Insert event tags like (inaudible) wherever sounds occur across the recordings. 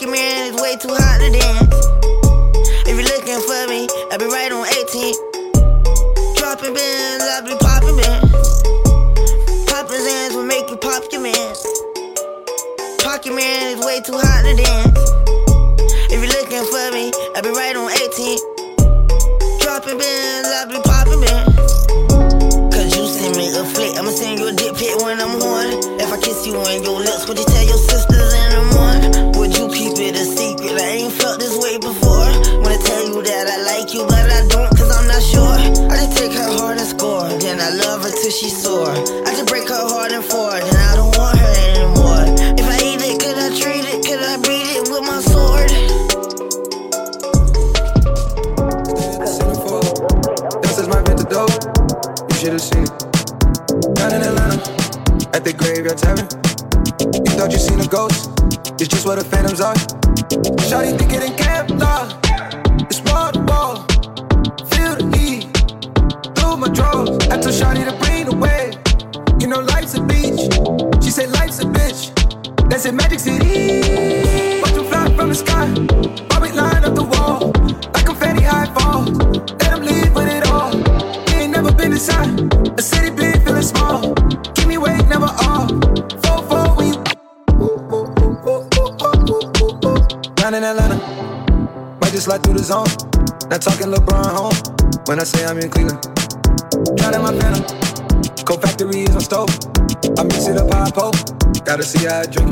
man, it's way too hot to dance. If you're looking for me, I'll be right on 18. Dropping bins. Yo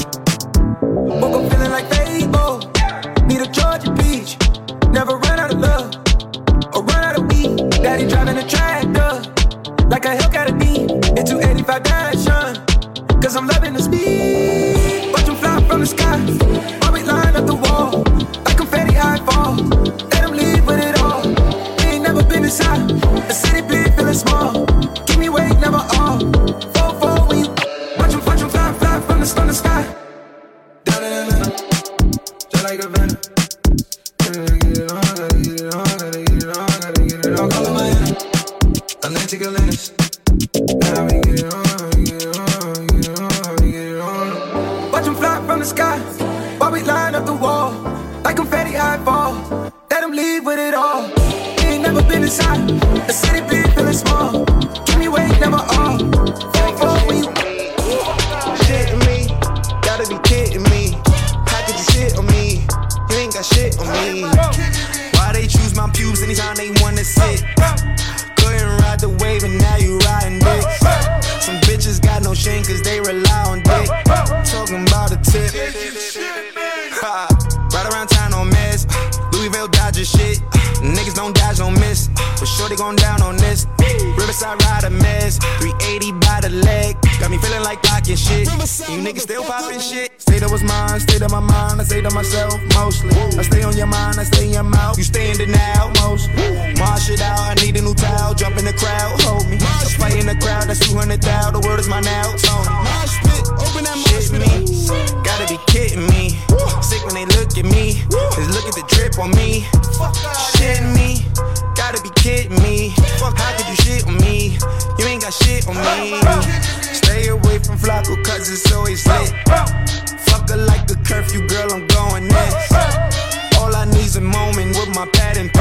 my pad and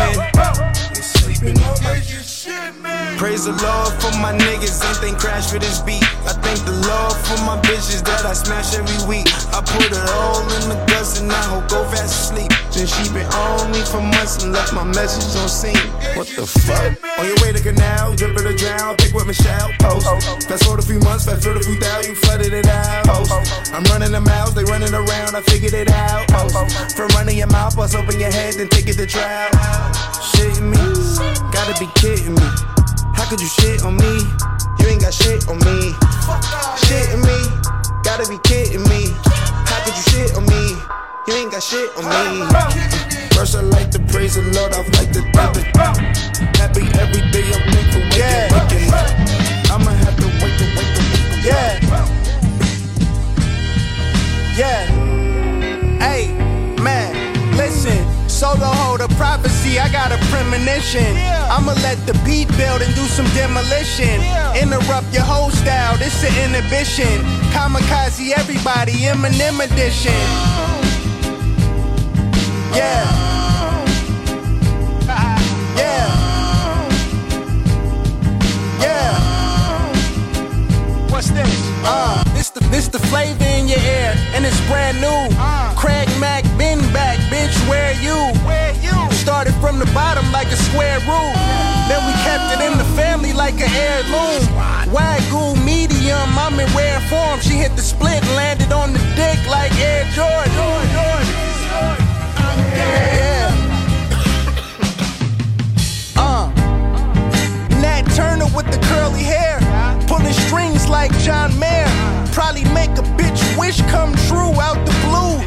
Praise the Lord for my niggas, ain't they crash for this beat. I thank the Lord for my bitches that I smash every week. I put it all in the guts and I hope go fast asleep. Then she been on me for months and left my message on scene. What the fuck? On your way to canal, dripping to drown, pick with Michelle, post. Fast forward a few months, fast forward a few thousand, you flooded it out. Post. I'm running the mouths, they running around, I figured it out. Post. From running your mouth, bust open your head, then take it to trial. Shitting me, gotta be kidding me. How could you shit on me? You ain't got shit on me. Shitting me, gotta be kidding me. How could you shit on me? You ain't got shit on me. First, I like to praise the Lord, I like to thank it. Happy every day, I'm thankful, yeah. waking. I'ma have to wake up, wake up, wake. Yeah. Yeah. Solo hold a prophecy, I got a premonition. Yeah. I'ma let the beat build and do some demolition. Yeah. Interrupt your whole style, this an inhibition. Kamikaze everybody, Eminem edition. Yeah. Oh. Yeah. Yeah. What's this? Uh, this the this the flavor in your air, and it's brand new. Uh, Craig Mack been back, bitch. Where you? Where you? Started from the bottom like a square root. Then we kept it in the family like an heirloom. Wagyu medium, I'm in rare form. She hit the split landed on the dick like Air Jordan. Yeah. (coughs) Uh. Nat Turner with the curly hair. Pulling strings like John Mayer. Probably make a bitch wish come true out the blue.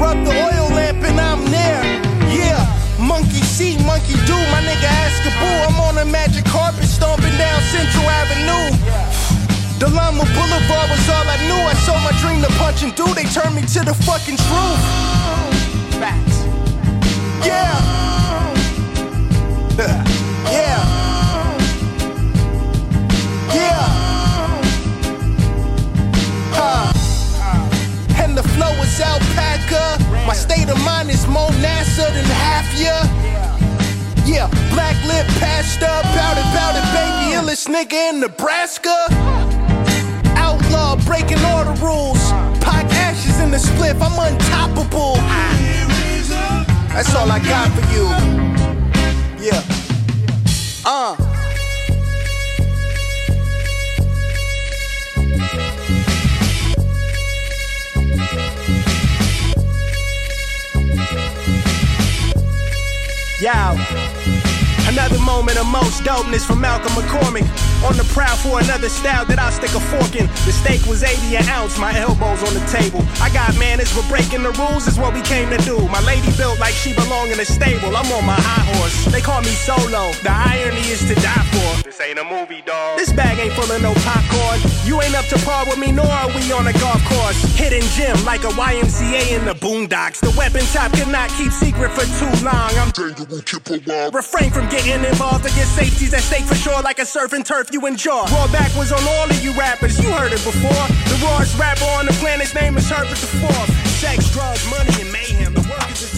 Rub the oil lamp and I'm there. Yeah. Monkey see, monkey do. My nigga ask a boo. I'm on a magic carpet stomping down Central Avenue. The Lama Boulevard was all I knew. I sold my dream to punch and do. They turned me to the fucking truth. Facts. Yeah. (laughs) yeah. Yeah. Huh. And the flow is alpaca. My state of mind is more NASA than half ya. Yeah, black lip passed up, bout it, bout it, baby, illest nigga in Nebraska. Outlaw breaking all the rules. Pac ashes in the spliff, I'm untoppable. That's all I got for you. Yeah. Uh. Yow. Another moment of most dopeness from Malcolm McCormick. On the prowl for another style that I'll stick a fork in. The steak was 80 an ounce, my elbows on the table. I got manners, but breaking the rules is what we came to do. My lady built like she belong in a stable. I'm on my high horse. They call me solo. The irony is to die for. This ain't a movie, dog. This bag ain't full of no popcorn. You ain't up to par with me, nor are we on a golf course. Hidden gem like a YMCA in the boondocks. The weapon top cannot keep secret for too long. I'm Refrain from getting Getting involved against safety's at stake for sure, like a surf and turf you enjoy. Raw back was on all of you rappers, you heard it before. The rawest rapper on the planet's name is Herbert the Fourth. Sex, drugs, money, and mayhem. The work is.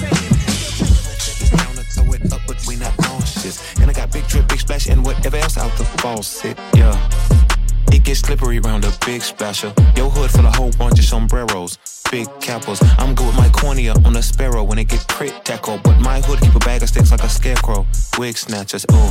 Throw it up, but we not nauseous. And I got big drip, big splash, and whatever else out the faucet. Yeah. It gets slippery around a big splasher. Your hood full of whole bunch of sombreros big capitals. I'm good with my cornea on a sparrow when it get crit tackle. But my hood keep a bag of sticks like a scarecrow. Wig snatchers, oh.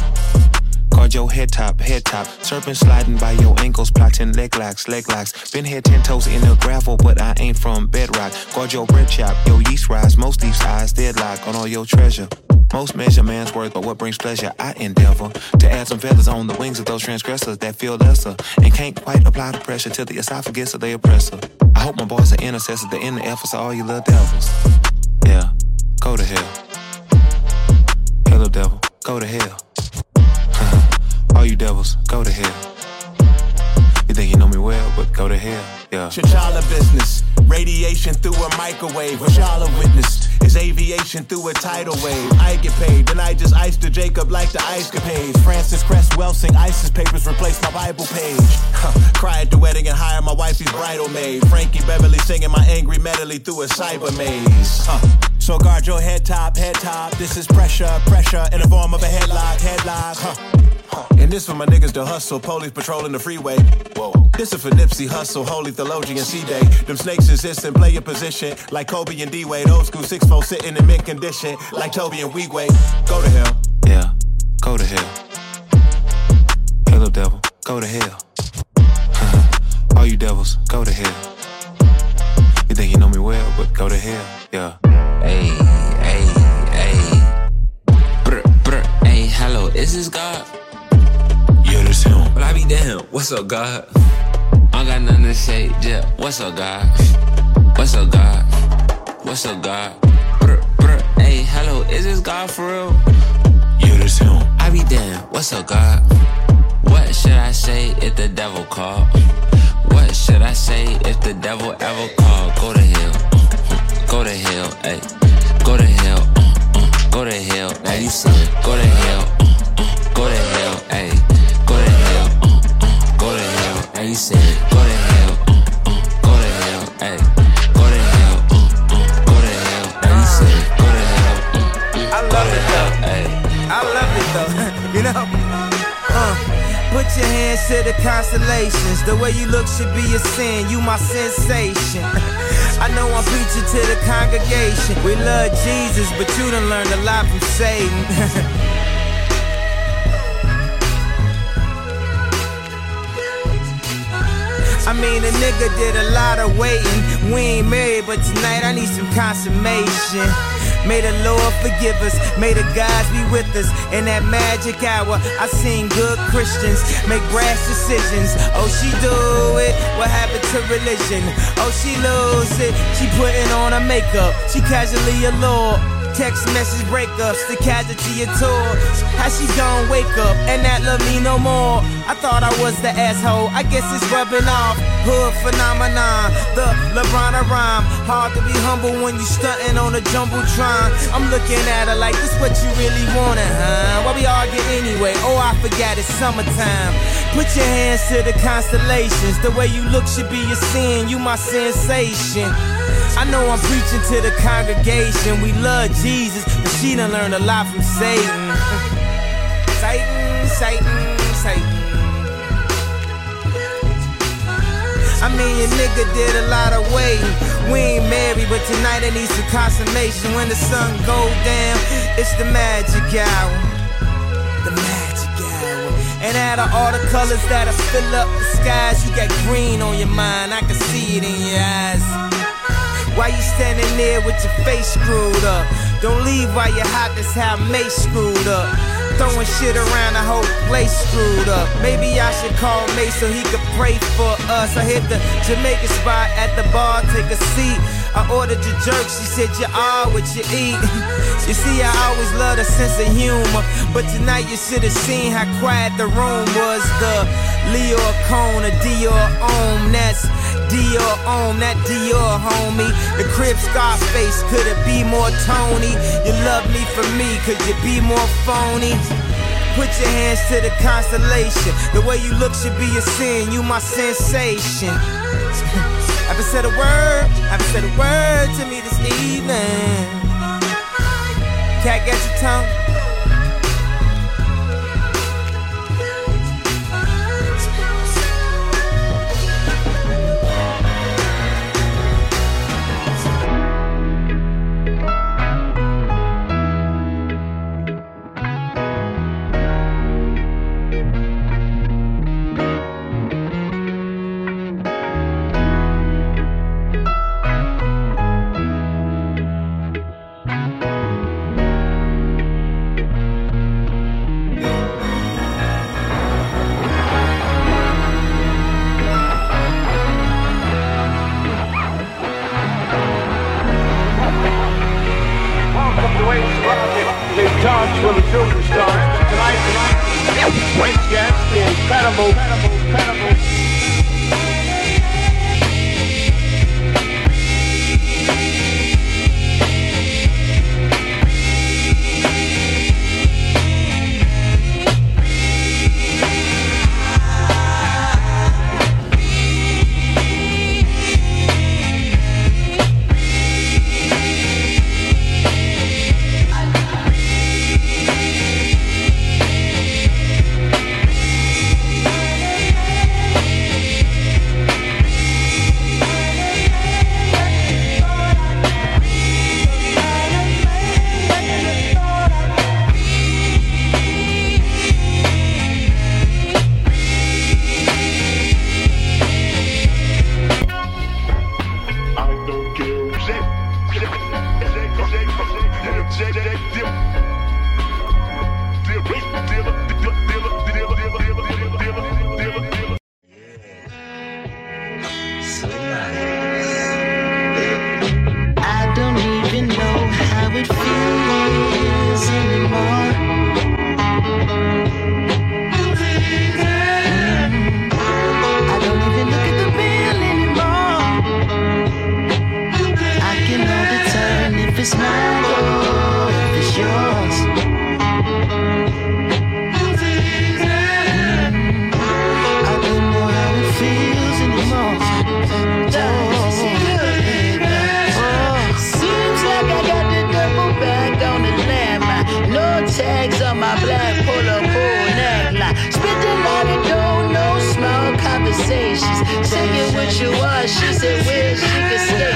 Guard your head top, head top. Serpent sliding by your ankles, plotting leg locks, leg locks. Been here ten toes in the gravel, but I ain't from bedrock. Guard your bread chop, your yeast rise. Most these eyes deadlock on all your treasure. Most measure man's worth, but what brings pleasure? I endeavor to add some feathers on the wings of those transgressors that feel lesser and can't quite apply the pressure to the esophagus of the oppressor. I hope my boys are intercessors, the inner efforts of all you little devils. Yeah, go to hell. Hello, devil, go to hell. (laughs) all you devils, go to hell. You think you know me well, but go to hell, yeah. Chichala business, radiation through a microwave. What y'all have witnessed is aviation through a tidal wave. I get paid, then I just ice to Jacob like the ice capades. Francis Cresswell sing ISIS papers, replace my Bible page. Cry at the wedding and hire my wifey's bridal maid. Frankie Beverly singing my angry medley through a cyber maze. So guard your head top, head top. This is pressure, pressure in the form of a headlock, headlock. Huh. And this for my niggas to hustle, police patrolling the freeway. Whoa. This is for Nipsey Hustle, Holy Theologian C-Day. Them snakes exist and play your position like Kobe and D-Wade. Old school 6-4 sitting in mint condition like Toby and Weekway. Go to hell. Yeah, go to hell. Hello, devil, go to hell. (laughs) All you devils, go to hell. You think you know me well, but go to hell, yeah. Hey, hey, hey. Brr, brr, hey, hello, is this God? Yeah, him. But I be damn, what's up, God? I got nothing to say, yeah. What's up, God? What's up, God? What's up, God? Brr, brr, hey, hello, is this God for real? Yeah, that's him. I be damn, what's up, God? What should I say if the devil called? What should I say if the devil ever called? Go to hell, go to hell, hey, go to hell, uh, uh, go to hell. Now you said, go to hell, uh, uh, go to hell, hey. You said, go to hell, uh, uh, go to hell, hey, go to hell, uh, uh, go to hell. Now you said, go to hell, uh, uh, I love it though. Hey. I love it though. you know. Uh, put your hands to the constellations. The way you look should be a sin. You my sensation. (laughs) I know I'm preaching to the congregation. We love Jesus, but you done learned a lot from Satan. (laughs) I mean, a nigga did a lot of waiting. We ain't married, but tonight I need some consummation. May the Lord forgive us, may the gods be with us. In that magic hour, I seen good Christians make brash decisions. Oh, she do it, what happened to religion? Oh, she lose it, she putting on her makeup, she casually a lord. Text message breakups, the casualty of tour. How she gon' wake up and not love me no more? I thought I was the asshole, I guess it's rubbing off. Hood phenomenon, the LeBron rhyme. Hard to be humble when you stunting on a jumbotron. I'm looking at her like this what you really wanted, huh? Why we argue anyway? Oh, I forgot it's summertime. Put your hands to the constellations. The way you look should be a sin. You my sensation. I know I'm preaching to the congregation. We love Jesus, but she done learned a lot from Satan. Satan, Satan, Satan. I mean, your nigga did a lot of waiting. We ain't married, but tonight I need some consummation. When the sun go down, it's the magic hour. The magic hour. And out of all the colors that'll fill up the skies, you got green on your mind. I can see it in your eyes. Why you standing there with your face screwed up? Don't leave while you're hot, that's how Mace screwed up. Throwing shit around, the whole place screwed up. Maybe I should call Mace so he could pray for us. I hit the Jamaican spot at the bar, take a seat. I ordered your jerk, she said you are what you eat. (laughs) you see, I always love a sense of humor, but tonight you should have seen how quiet the room was. The Leo Cone, a Dior Om, that's Dior on that Dior, homie. The crib Scarface, could it be more Tony? You love me for me, could you be more phony? Put your hands to the constellation. The way you look should be a sin. You my sensation. (laughs) Haven't said a word, haven't said a word to me this evening. Cat, get your tongue. She's taking what you are. She said wish she could stay.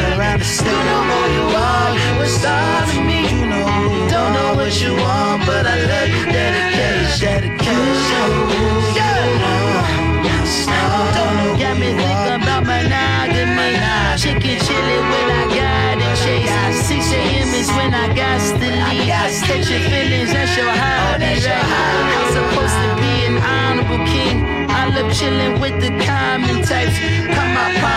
Don't know who you are. What's starving me? Don't know what you want, but I love you. Dedication. Dedication. Yeah. Don't know me thinking about monogamy. Chicken chili when I got it chase. 6 a.m. is when I got to leave. Catch your feelings, that's your high. chilling with the common types. Come on, pop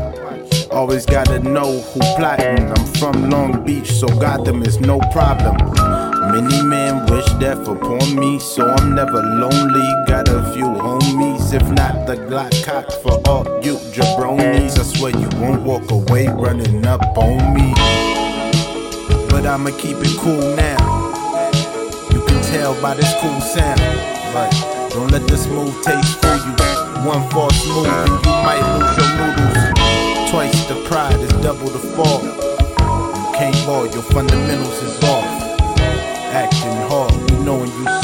Always gotta know who plotting. I'm from Long Beach, so Gotham is no problem. Many men wish death upon me, so I'm never lonely. Got a few homies, if not the Glock cock for all you jabronis. I swear you won't walk away running up on me. But I'ma keep it cool now. You can tell by this cool sound. But don't let this move taste fool you. One false move and you might lose your noodles. Twice the pride is double the fall. You can't ball, your fundamentals is off acting hard. We knowing you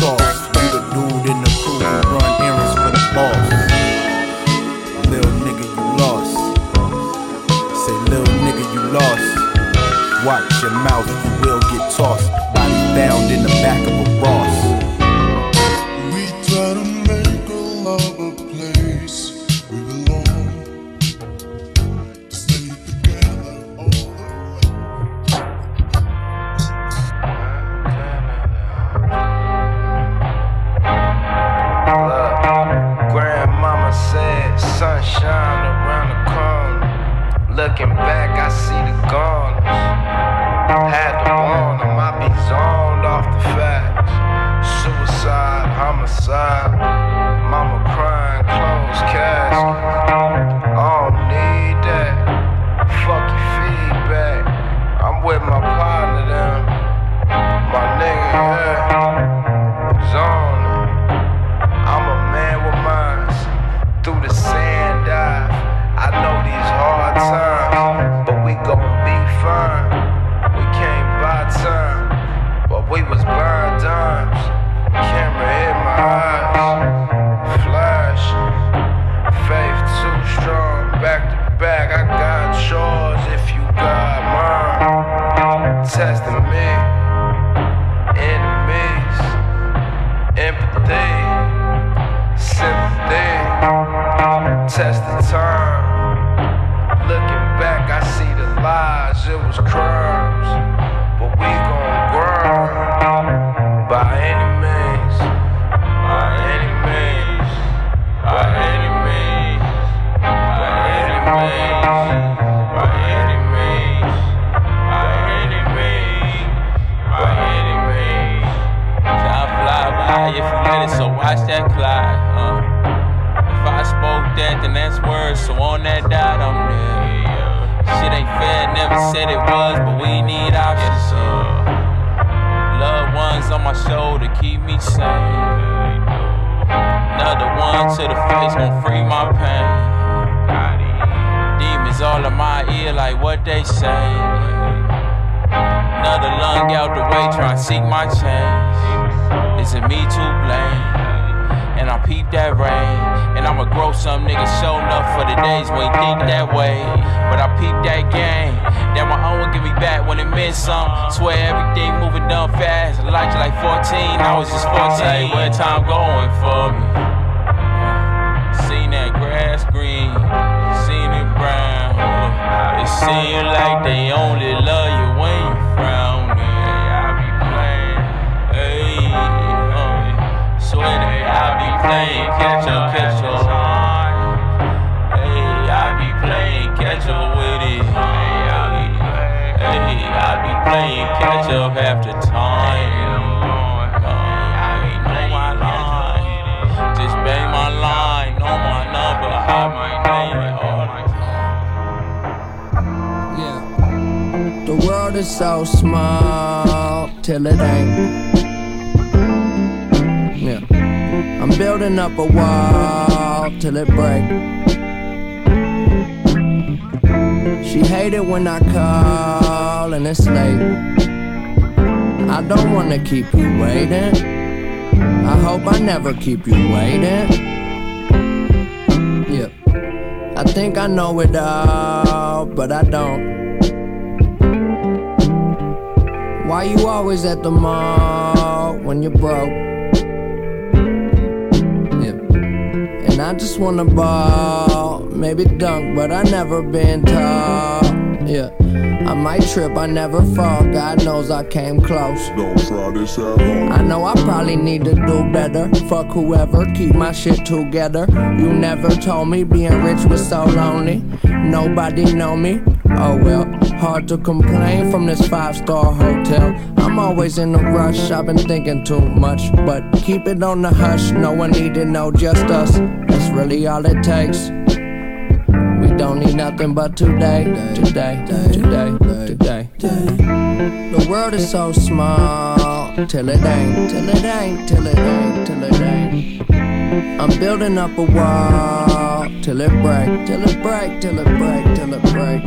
Test the time. Looking back, I see the lies, it was crimes. But we gon' grind by any means. By any means. By any means. By any means. By any means. By any means. By any means. Time fly by if you let it, so watch that glide. Then words, so on that dot, I'm there. Shit ain't fair, never said it was, but we need options. Uh. Loved ones on my shoulder keep me sane. Another one to the face gon' free my pain. Demons all in my ear, like what they say. Another lung out the way, try to seek my change. Is it me to blame? And I peep that rain. And I'ma grow some niggas show enough for the days when you think that way. But I peep that game. That my own will give me back when it meant some. Swear everything moving dumb fast. Like like 14, I was just 14. Where time going for me? Seen that grass green, seen it brown. It seem like they only love catch up, catch up. Hey, I be playing catch up with it. Hey, I be, hey, I be playing catch up the time. My. Just bang my line, know my number, might name Yeah. The world is so small till it ain't. I'm building up a wall till it break. She hated when I call and it's late. I don't wanna keep you waiting. I hope I never keep you waiting. Yeah. I think I know it all, but I don't. Why you always at the mall when you're broke? I just wanna ball, maybe dunk, but I never been tall. Yeah. I might trip, I never fall. God knows I came close. Don't try this at home. I know I probably need to do better. Fuck whoever, keep my shit together. You never told me being rich was so lonely. Nobody know me. Oh well, hard to complain from this five star hotel. I'm always in a rush, I've been thinking too much. But keep it on the hush, no one need to know, just us. Really all it takes. We don't need nothing but today, today, today, today. The world is so small, till it ain't, till it ain't, till it ain't, till it ain't. I'm building up a wall, till it break, till it break, till it break, till it break.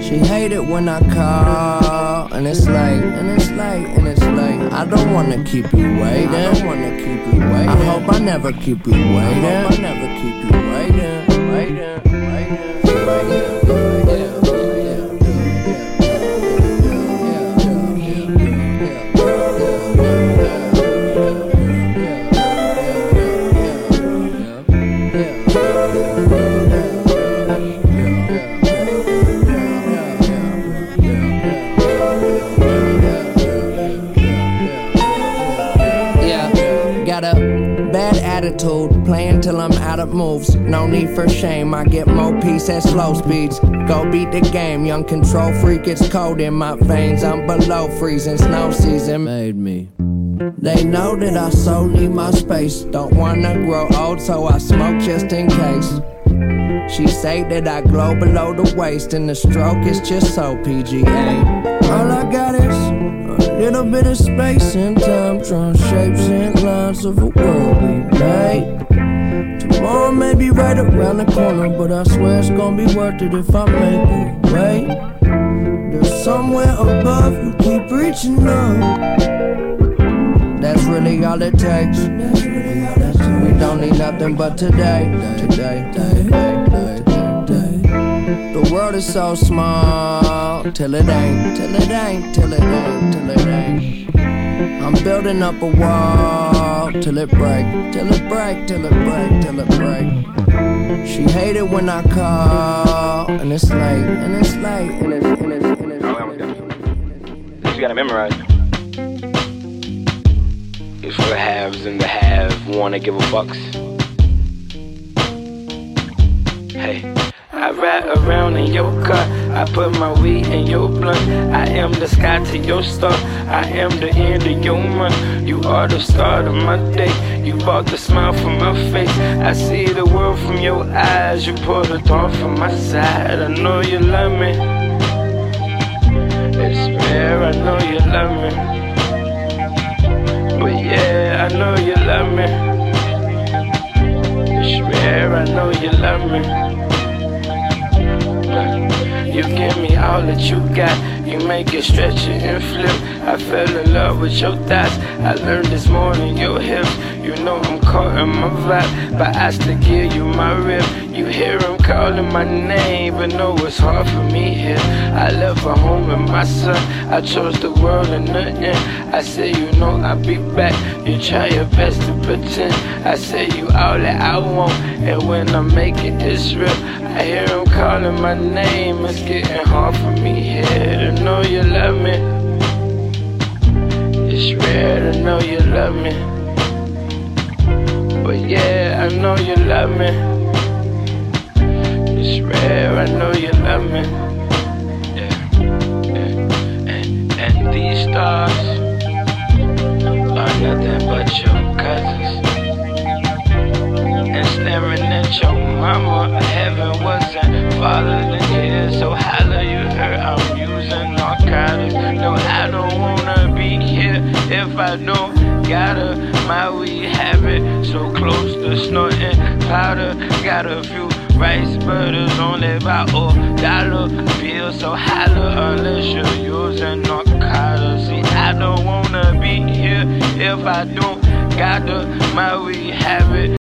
She hate it when I call, and it's late, and it's late, and it's late. I don't wanna keep you waiting. I don't wanna keep you waiting. I hope I never keep you waiting. I hope I never keep you waiting, waiting, waiting, waiting. Yeah, till I'm out of moves. No need for shame, I get more peace at slow speeds. Go beat the game, young control freak, it's cold in my veins. I'm below freezing, snow season made me. They know that I so need my space. Don't wanna grow old, so I smoke just in case. She say that I glow below the waist, and the stroke is just so PGA. All I got is a little bit of space and time, drawing shapes and lines of a world we made. Tomorrow may be right around the corner, but I swear it's gonna be worth it if I make it wait. There's somewhere above, you keep reaching up. That's really all it takes. We don't need nothing but today, today, today, today, today. The world is so small till it ain't, till it ain't, till it ain't, till it ain't. I'm building up a wall out till it break, till it break, till it break, till it break. She hate it when I call, and it's late, and it's late, and it's, and it's, and it's. And it's you gotta memorize. It's for the haves and the have wanna give a fucks. Hey. I ride around in your car. I put my weed in your blunt. I am the sky to your star. I am the end of your month. You are the start of my day. You brought the smile from my face. I see the world from your eyes. You pulled the thought from my side. I know you love me. It's rare, I know you love me. But yeah, I know you love me. It's rare, I know you love me. You give me all that you got. You make it stretch it and flip. I fell in love with your thighs. I learned this morning your hips. You know I'm caught in my vibe, but I still give you my rip. You hear him calling my name, but know it's hard for me here. I left a home and my son. I chose the world and nothing. I say you know I'll be back. You try your best to pretend. I say you all that I want, and when I make it, it's real. I hear him calling my name. It's getting hard for me here to know you love me. It's rare to know you love me. But yeah, I know you love me. It's rare, I know you love me. Yeah, yeah. And, and these stars are nothing but your cousins. And staring at your mama, heaven wasn't So holla, you heard I'm using narcotics. No, I don't wanna be here if I don't gotta. My weed habit so close to snorting powder. Got a few rice butters only about a dollar bill. So holla unless you're using narcotics. See, I don't wanna be here if I don't gotta. My weed habit.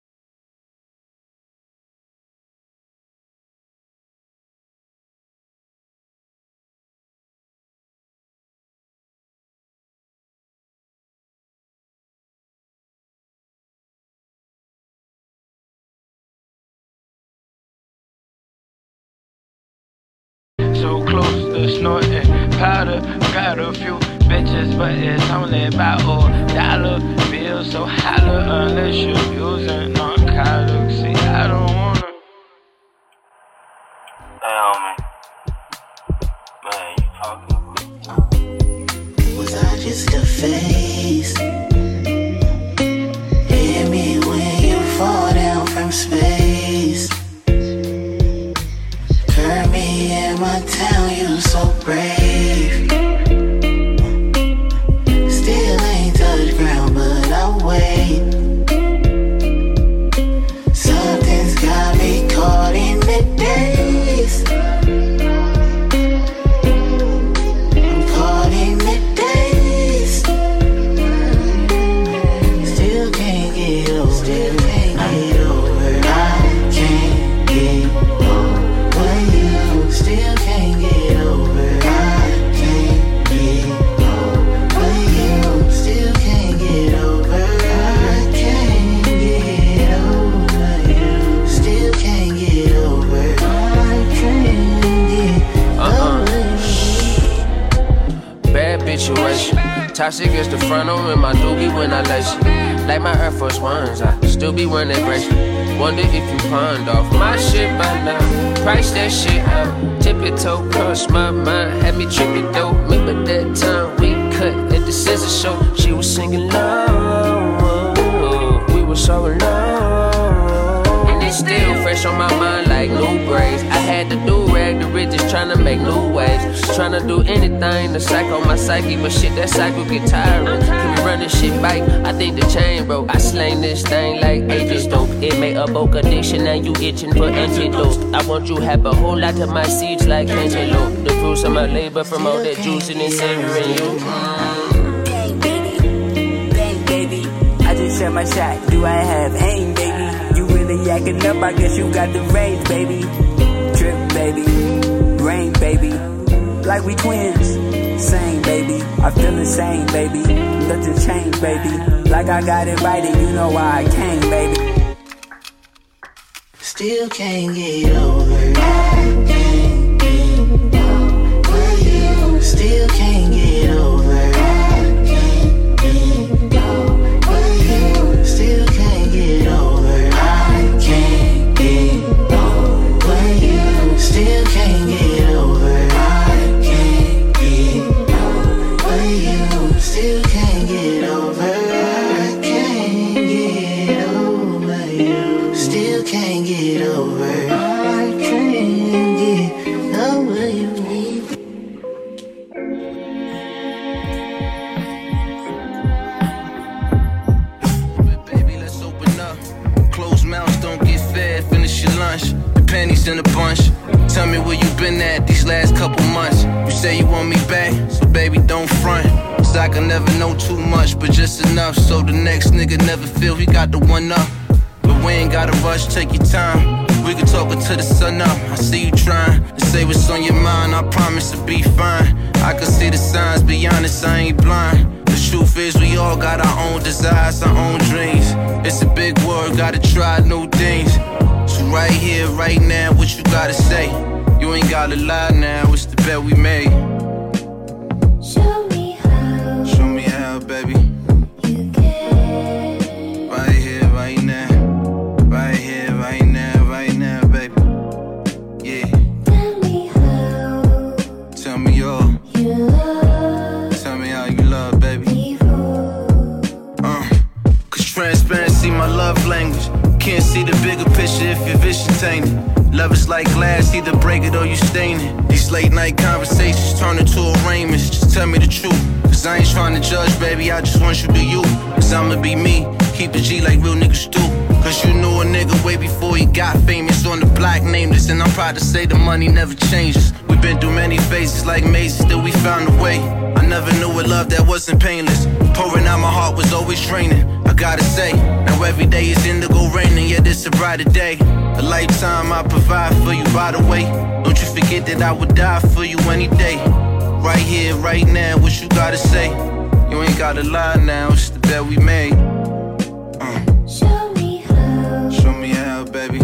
Close to snorting powder. Got a few bitches, but it's only about a dollar bill. So holla unless you're using narcotics. Toxic is the frontal in my doobie when I lace it. Like my Air Force Ones, I still be wearing that bracelet. Wonder if you pawned off my shit by now. Price that shit up. Tip your toe, cross my mind. Had me tripping though. Remember that time we cut at the scissor show. She was singing low. Oh, oh, oh. We were so alone. And still fresh on my mind like new braids. I had to do rag the riches, trying to make new waves. Trying to do anything to psycho my psyche, but shit, that cycle get tiring. Run this shit back? I think the chain broke. I slang this thing like ages dope. It a bulk addiction, now you itching for antidote. I want you have a whole lot of my seeds like cantaloupe. The fruits of my labor from all that juicing and savoring you. Bang, baby. I just my shot. Do I have aim, baby? Yakking up? I guess you got the range, baby. Trip, baby. Rain, baby. Like we twins. Same, baby. I feel the same, baby. Nothing changed, baby. Like I got invited, you know why I came, baby. Still can't get over say you want me back, so baby, don't front. Cause I can never know too much, but just enough. So the next nigga never feel he got the one up. But we ain't gotta rush, take your time. We can talk until the sun up. I see you trying to say what's on your mind. I promise to be fine. I can see the signs, be honest, I ain't blind. The truth is, we all got our own desires, our own dreams. It's a big world, gotta try new things. So, right here, right now, what you gotta say? You ain't gotta lie now, it's the bet we made. Show me how. Show me how, baby. You care. Right here, right now. Right here, right now, right now, baby. Yeah. Tell me how Tell me all. you love Tell me how you love, baby. Uh, Cause transparency, my love language. Can't see the bigger picture if you're vision tainted. Love is like glass, either break it or you stain it. These late night conversations turn into arraignments. Just tell me the truth. Cause I ain't trying to judge, baby. I just want you to be you. Cause I'ma be me. Keep the G like real niggas do. Cause you knew a nigga way before he got famous on the block nameless. And I'm proud to say the money never changes. We've been through many phases like mazes, still we found a way. I never knew a love that wasn't painless. Pouring out my heart was always draining. I gotta say, now every day is indigo raining, yet it's a brighter day. A lifetime I provide for you, by the way. Don't you forget that I would die for you any day. Right here, right now, what you gotta say? You ain't gotta lie now, it's the bet we made. Uh, Show me how show me how, baby.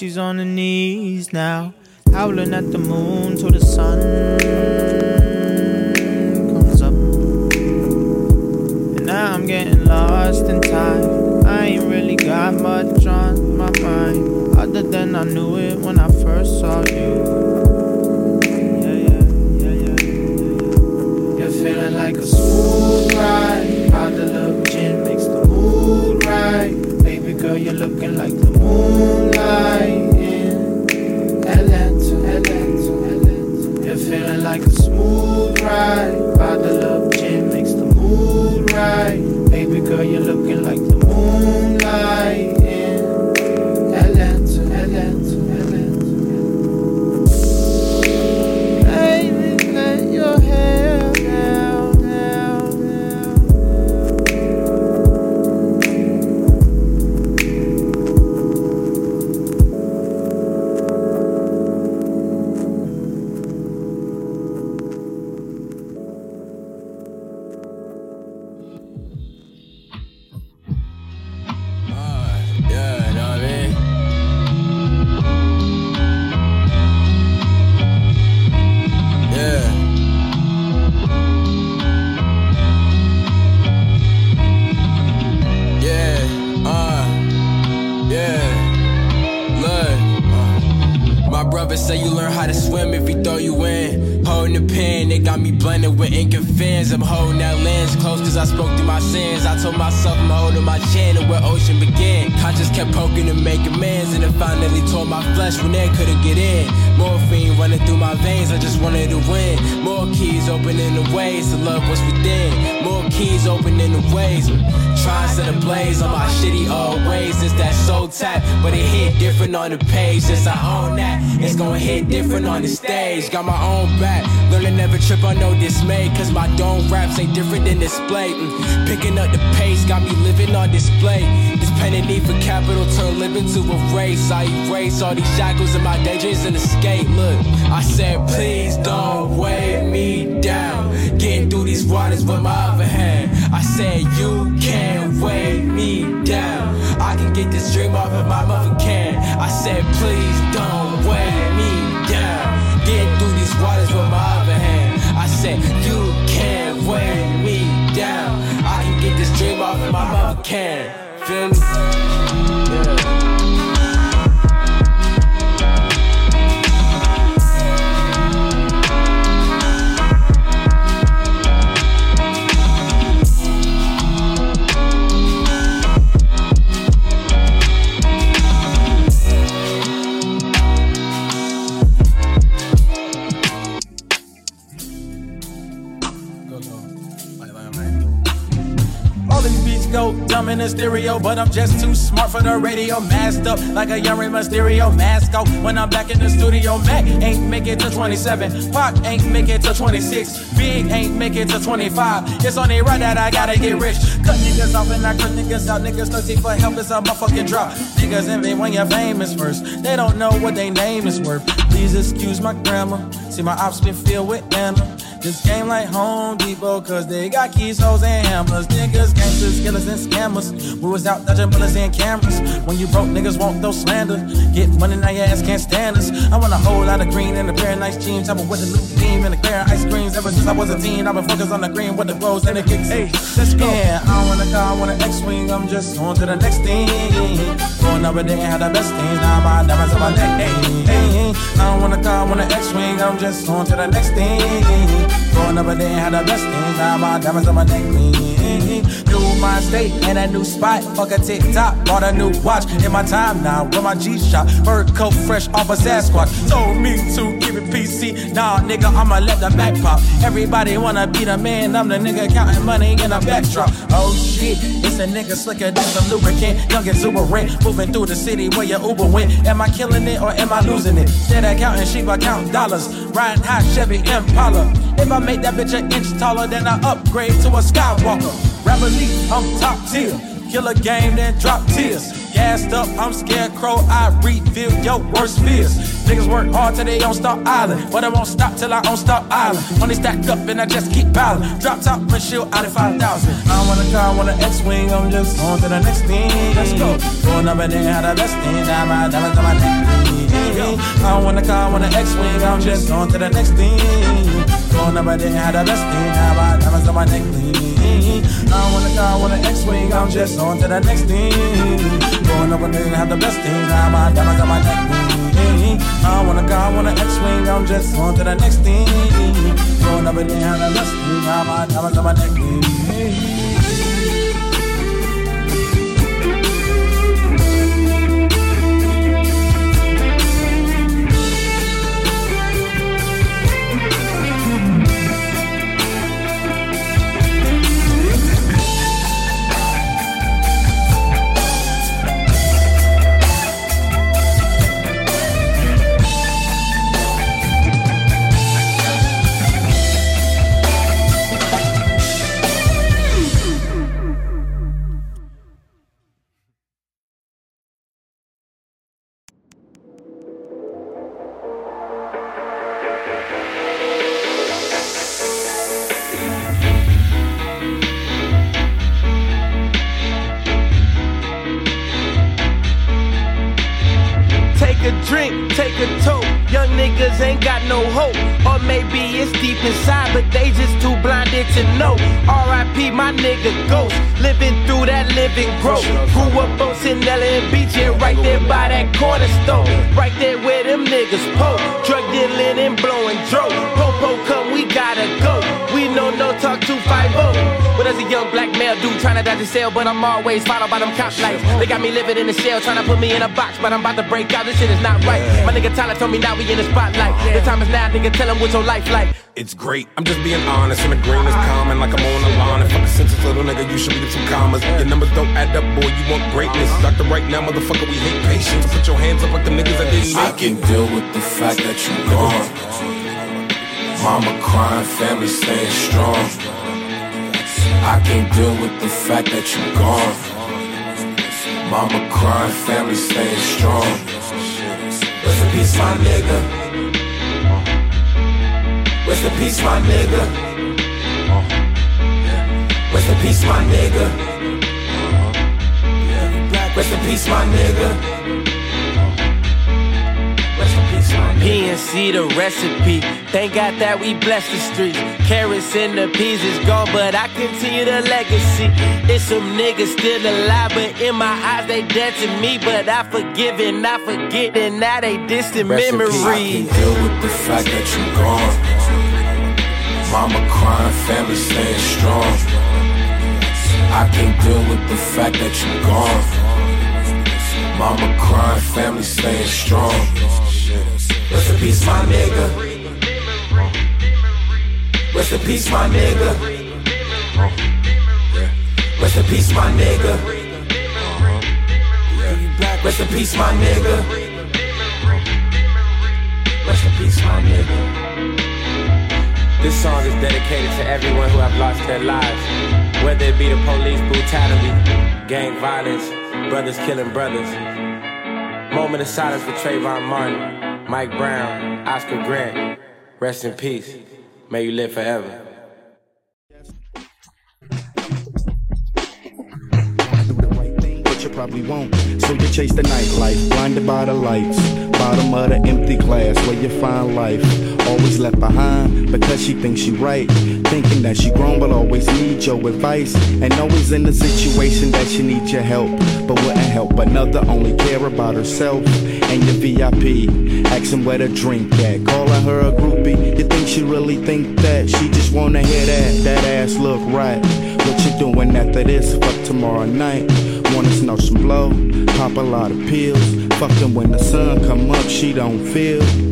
She's on her 27. Pac ain't make it to 26. Big ain't make it to 25. It's only right that I gotta get rich. Cut niggas off and I cut niggas out. Niggas thirsty for help is a motherfucking drop. Niggas envy when you're famous first. They don't know what they name is worth. Please excuse my grammar. See my ops been filled with Anna. This game like Home Depot, cause they got keys, hoes, and hammers. Niggas, gangsters, killers, and scammers. We was out dodging bullets and cameras. When you broke, niggas won't throw slander. Get money, now your ass can't stand us. I want a whole lot of green and a pair of nice jeans. I've been with a new beam and a pair of ice creams. Ever since I was a teen, I've been focused on the green with the rose and the kicks. Hey, let's go. Yeah, I don't want a car, I want an X-Wing. I'm just on to the next thing. Going over there and have the best things. Now my diamonds on my neck. Hey, hey, hey. I don't want a car, I want an X-Wing. I'm just on to the next thing. Going over there and have the best things. Now my diamonds on my neck. New state and a new spot. Fuck a TikTok. Bought a new watch in my time now. With my G shot. Fur coat fresh off a Sasquatch. Told me to keep it PC. Nah, nigga, I'ma let the back pop. Everybody wanna be the man. I'm the nigga counting money in a backdrop. Oh shit, it's a nigga slicker than some lubricant. Young exuberant. Moving through the city where your Uber went. Am I killing it or am I losing it? Instead of counting sheep, I count dollars. Riding high Chevy Impala. If I make that bitch an inch taller, then I upgrade to a Skywalker. Rap elite, I'm top tier. Killer game, then drop tears. Gassed up, I'm scarecrow. I reveal your worst fears. Niggas work hard till they on Stop Island, but I won't stop till I on Stop Island. Money stacked up and I just keep piling. Drop top windshield out of 5,000. I don't want a car, I want an X-wing. I'm just on to the next thing. Let's go. Going up and then had the best thing. Now my diamonds on my neck. I don't want a car, I want an X-wing. I'm just on to the next thing. Going up and then had the best thing. Now my diamonds on my neck. I want a car, I want an X-Wing, I'm just on to the next thing. Growing up, I didn't have the best things, now my diamonds on my neck. I want a car, I want an X-Wing, I'm just on to the next thing. Growing up, I didn't have the best things, now my diamonds on my neck. Do? Trying the cell, but I'm always followed by them cop lights. They got me living in a shell, trying to put me in a box, but I'm about to break out. This shit is not right. My nigga Tyler told me now we in the spotlight. The time is now, nigga. Tell him what's your life like. It's great. I'm just being honest, and the green is common like I'm on the lawn. If I can sense this little nigga, you should leave some commas. Your numbers don't add up, boy. You want greatness. Doctor, right now, motherfucker, we hate patience. Put your hands up like the niggas that didn't I can it. deal with the fact that you gone. Mama crying, family staying strong. I can't deal with the fact that you're gone. Mama crying, family staying strong. Rest in peace, my nigga. Rest in peace, my nigga. Rest in peace, my nigga. Rest in peace, my nigga. PNC the recipe. Thank God that we bless the streets. Carrots and the peas is gone, but I continue the legacy. It's some niggas still alive, but in my eyes they dead to me. But I forgive and I forget, and now they distant in peace. I can deal with the fact that you gone. Mama crying, family staying strong. I can't deal with the fact that you gone. Mama crying, family staying strong. Rest in peace, my nigga. Rest in peace, my nigga. Rest in peace, my nigga. Rest in peace, my nigga. Rest in peace, my nigga. This song is dedicated to everyone who have lost their lives, whether it be the police brutality, gang violence, brothers killing brothers. Moment of silence for Trayvon Martin, Mike Brown, Oscar Grant. Rest in peace. May you live forever. you probably won't. So you chase the nightlife, blinded by the lights. Bottom of the empty glass where you find life. Always left behind because she thinks she right. Thinking that she grown but always need your advice. And always in the situation that she needs your help. But wouldn't help another, only care about herself. And your VIP, asking where to drink at. Calling her a groupie, you think she really think that? She just wanna hear that, that ass look right. What you doing after this? Fuck tomorrow night. Wanna snow some blow, pop a lot of pills. Fucking when the sun come up, she don't feel.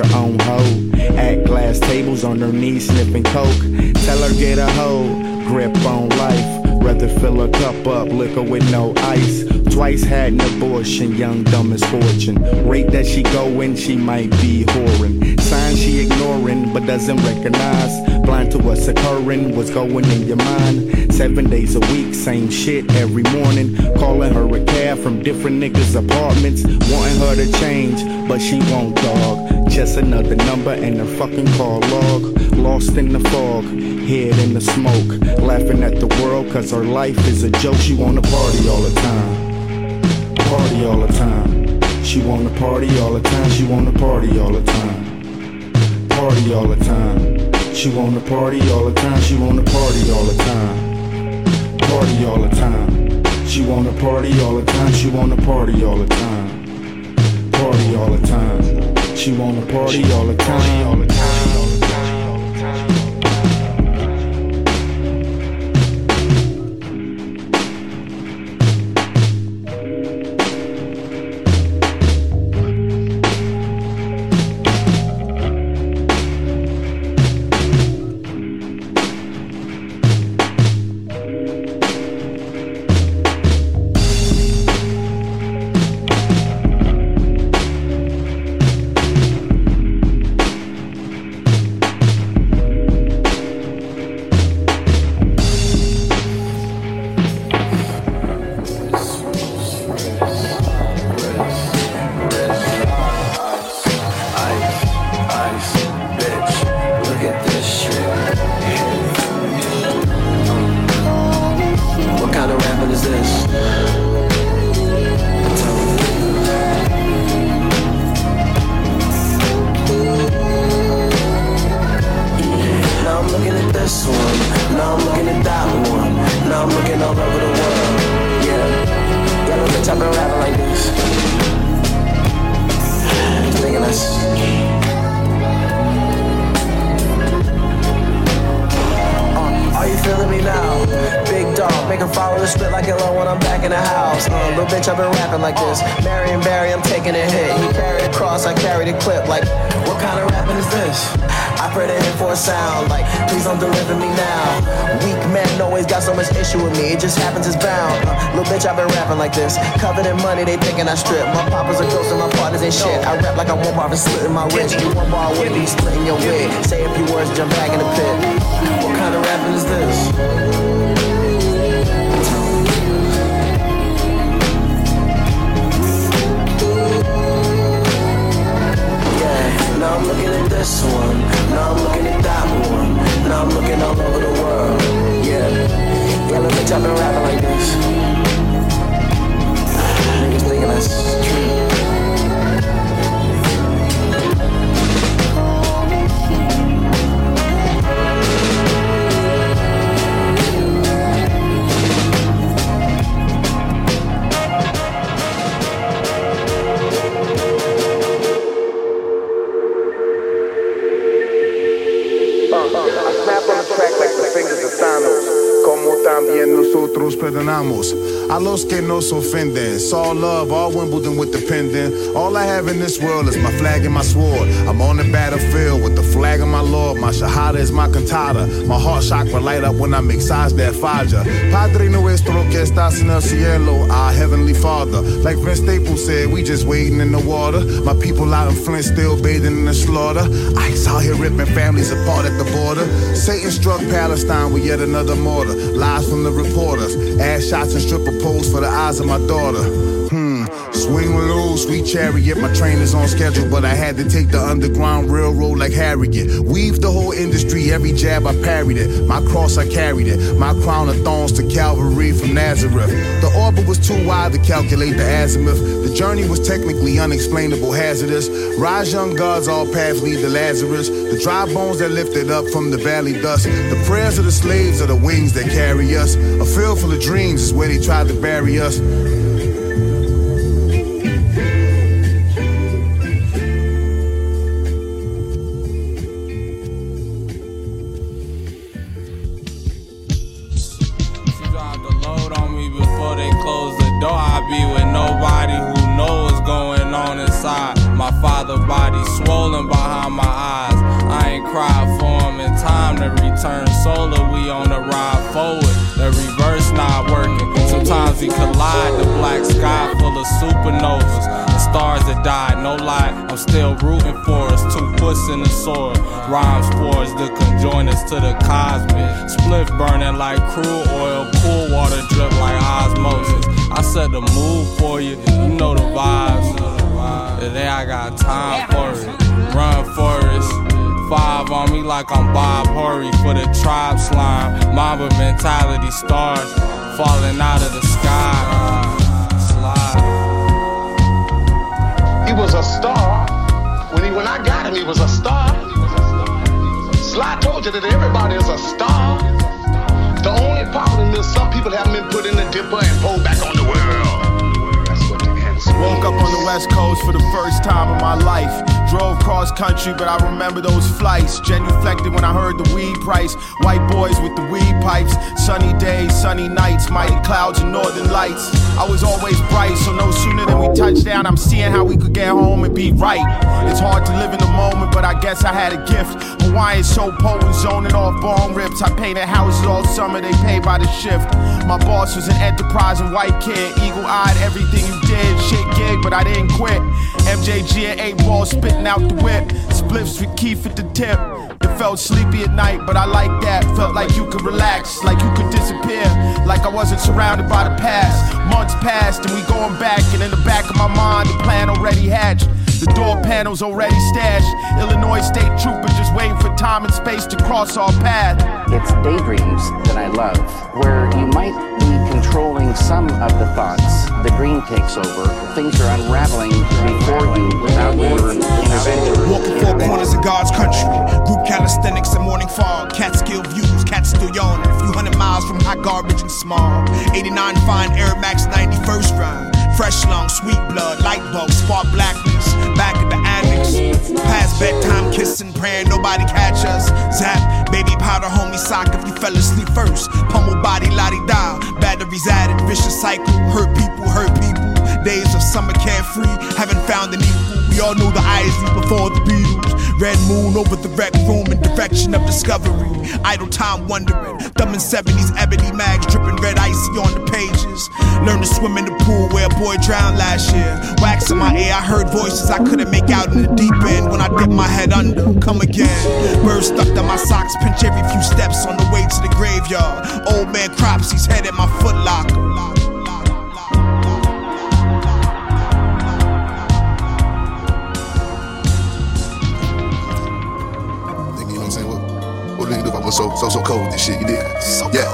Future on hold. At glass tables on her knees, sniffing coke. Tell her get a hold. grip on life. Rather fill a cup up, liquor with no ice. Twice had an abortion, young dumb misfortune. Rate that she going, she might be whoring. Signs she ignoring, but doesn't recognize. Blind to what's occurring, what's going in your mind. Seven days a week, same shit every morning. Calling her a cab from different niggas' apartments. Wanting her to change, but she won't, dog. Just another number in her fucking call log. Lost in the fog, head in the smoke. Laughing at the world, cause her life is a joke. She wanna party all the time party all the time. She wanna party all the time. She wanna party all the time. Party all the time. She wanna party all the time. She wanna party all the time. Party all the time. She wanna party all the time. She wanna party all the time. Party all the time. She wanna party all the time. All the time. Money, they thinking I strip. My papa's a ghost and my partners ain't shit. I rap like I want bar and slitting my wrist. You one bar with me, splitting your wig. Say a few words, jump back in the pit. What kind of rapping is this? Yeah, now I'm looking at this one. Now I'm looking at that one. Now I'm looking all over the world. Yeah, yeah, look, been rapping perdonamos a los que nos ofenden. Saw love, all Wimbledon with the pendant. All I have in this world is my flag and my sword. I'm on the battlefield with the flag of my Lord. My shahada is my cantata. My heart chakra light up when I make size that faja. Padre nuestro que estás en el cielo, our heavenly Father. Like Vince Staples said, we just waiting in the water. My people out in Flint still bathing in the slaughter. Ice out here ripping families apart at the border. Satan struck Palestine with yet another mortar. Lies from the reporters. Ass shots and stripper poles for the eyes of my daughter. Hmm. Swing sweet chariot. My train is on schedule, but I had to take the underground railroad like Harriet. Weave the whole industry, every jab I parried it. My cross I carried it. My crown of thorns to Calvary from Nazareth. The orbit was too wide to calculate the azimuth. The journey was technically unexplainable, hazardous. Rise young gods, all paths lead to Lazarus. The dry bones that lifted up from the valley dust. The prayers of the slaves are the wings that carry us. A field full of dreams is where they tried to bury us. Mentality stars falling out of the sky. Slide. He was a star. When he when I got him, he was a star. Sly told you that everybody is a star. The only problem is some people haven't been put in the dipper and pulled back on the world. That's what they had to say. Woke up on the west coast for the first time in my life. Drove cross country, but I remember those flights. Genuflected when I heard the weed price. White boys with the weed pipes. Sunny days, sunny nights, mighty clouds and northern lights. I was always bright, so no sooner than we touched down, I'm seeing how we could get home and be right. It's hard to live in the moment, but I guess I had a gift. Hawaiian so potent, zoning off bone rips. I painted houses all summer, they pay by the shift. My boss was an enterprising white kid, eagle eyed, everything you did. Shit gig, but I didn't quit. MJG and 8 ball out the whip. Spliffs with Keith at the tip. It felt sleepy at night, but I like that. Felt like you could relax, like you could disappear. Like I wasn't surrounded by the past. Months passed and we going back, and in the back of my mind, the plan already hatched. The door panels already stashed. Illinois state trooper just waiting for time and space to cross our path. It's daydreams that I love, where you might be controlling some of the thoughts. The green takes over. Things are unraveling before you without your intervention. Walking four corners of God's country. Group calisthenics and morning fog. Catskill views. Cats still yawning. A few hundred miles from hot garbage and smog. 89 fine Air Max 91st ride. Fresh lungs, sweet blood, light bulbs, spark blackness. Back at the annex. Past bedtime kissing, praying nobody catch us. Zap, baby powder, homie sock if you fell asleep first. Pummel body, lottie da. Batteries added, vicious cycle. Hurt people, hurt people. Days of summer carefree, haven't found an equal. We all know the Isley before the Beatles. Red moon over the rec room in direction of discovery. Idle time wondering. Thumbing 70s ebony mags dripping red icy on the pages. Learn to swim in the pool where a boy drowned last year. Wax in my ear, I heard voices I couldn't make out in the deep end. When I dipped my head under, come again. Birds stuck to my socks, pinch every few steps on the way to the graveyard. Old man crops, he's head in my foot locker. If I was so so so cold this shit? You? So yeah.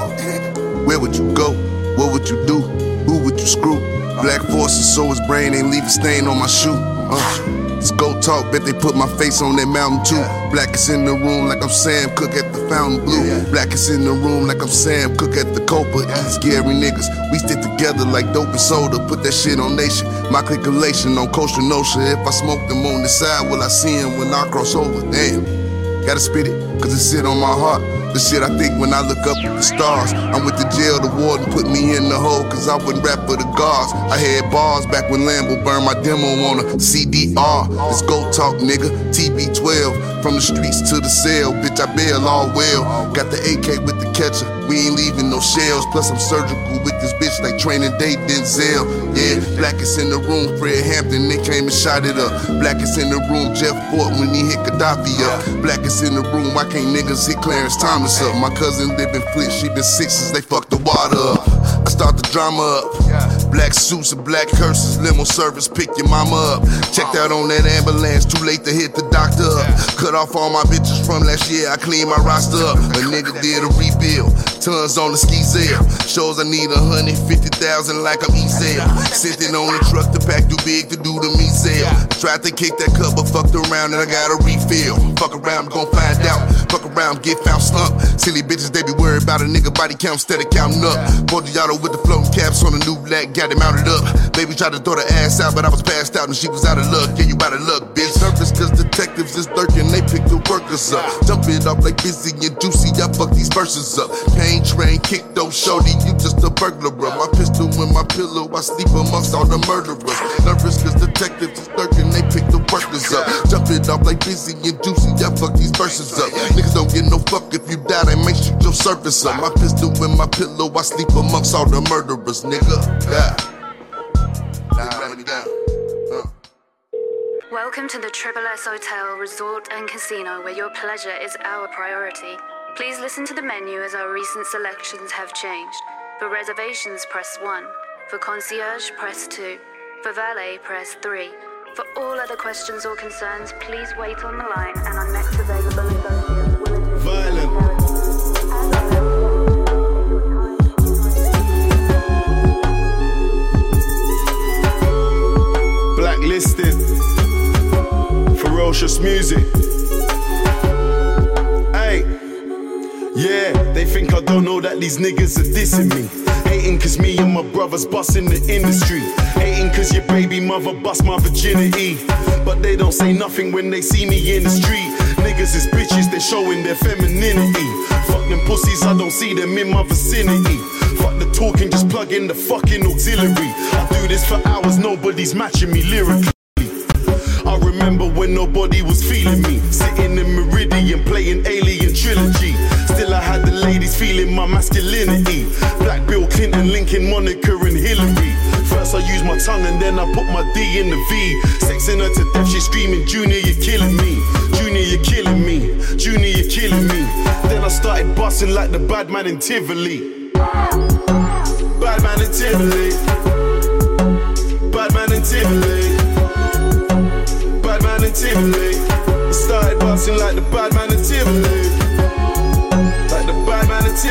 Where would you go? What would you do? Who would you screw? Black forces, so his brain ain't leave a stain on my shoe. Uh. Let's go talk, bet they put my face on that mountain too. Black is in the room like I'm Sam Cooke at the Fontainebleau. Black is in the room like I'm Sam Cooke at the Copa. Scary niggas, we stick together like dope and soda. Put that shit on nation. My calculation on Costa Nostra. If I smoke them on the side, will I see him when I cross over? Damn. Gotta spit it, cause it sit on my heart. The shit I think when I look up at the stars. I'm with the jail, the warden put me in the hole, cause I wouldn't rap for the guards. I had bars back when Lambo burned my demo on a CDR. Let's go talk, nigga. TB12. From the streets to the cell, bitch, I bail all well. Got the AK with the catcher, we ain't leaving no shells. Plus, I'm surgical with bitch like training day Denzel. Yeah, blackest in the room, Fred Hampton, they came and shot it up. Blackest in the room, Jeff Fort when he hit Gaddafi up. Blackest in the room, why can't niggas hit Clarence Thomas up? My cousin live in Flint, she been sick since they fucked the water up. I start the drama up. Black suits and black curses, limo service, pick your mama up. Checked out on that ambulance, too late to hit the doctor up. Cut off all my bitches from last year, I cleaned my roster up. A nigga did a rebuild, tons on the ski sale. Shows I need a hundred fifty thousand like I'm E-sale. Sitting on the truck, the pack too big to do the meat sale. Tried to kick that cup, but fucked around and I got a refill. Fuck around, gon' find out. Fuck around, get found slump. Silly bitches, they be worried about a nigga body count instead of counting up. Bordeaux with the floating caps on the new black, got it mounted up. Baby tried to throw the ass out, but I was passed out and she was out of luck. Yeah, you out of luck, bitch. Surface cause detectives is lurking, they pick the workers up. Jump it off like busy and juicy, I fuck these verses up. Pain train, kick those shorty, you just a burglar. My pistol in my pillow, I sleep amongst all the murderers. Nervous cause detectives is lurking, they pick the workers up. Jump off like busy and juicy, I fuck these verses up. Niggas don't get no fuck if you die, they make shoot your service up. My pistol in my pillow, I sleep amongst all the murderers, nigga. Yeah. Down. Uh. Welcome to the Triple S Hotel Resort and Casino, where your pleasure is our priority. Please listen to the menu as our recent selections have changed. For reservations, press 1. For concierge, press 2. For valet, press 3. For all other questions or concerns, please wait on the line and our next available associate will. Blacklisted. Ferocious music. Yeah, they think I don't know that these niggas are dissing me. Hating cause me and my brothers busting the industry. Hating cause your baby mother bust my virginity. But they don't say nothing when they see me in the street. Niggas is bitches, they're showing their femininity. Fuck them pussies, I don't see them in my vicinity. Fuck the talking, just plug in the fucking auxiliary. I do this for hours, nobody's matching me lyrically. I remember when nobody was feeling me. Sitting in Meridian playing Alien Trilogy. Still, I had the ladies feeling my masculinity. Black Bill Clinton, Lincoln, Monica, and Hillary. First, I used my tongue and then I put my D in the V. Sexing her to death, she screaming, Junior, you're killing me. Junior, you're killing me. Junior, you're killing me. Then I started busting like the bad man in Tivoli. Bad man in Tivoli. Bad man in Tivoli. Bad man in Tivoli. I started busting like the bad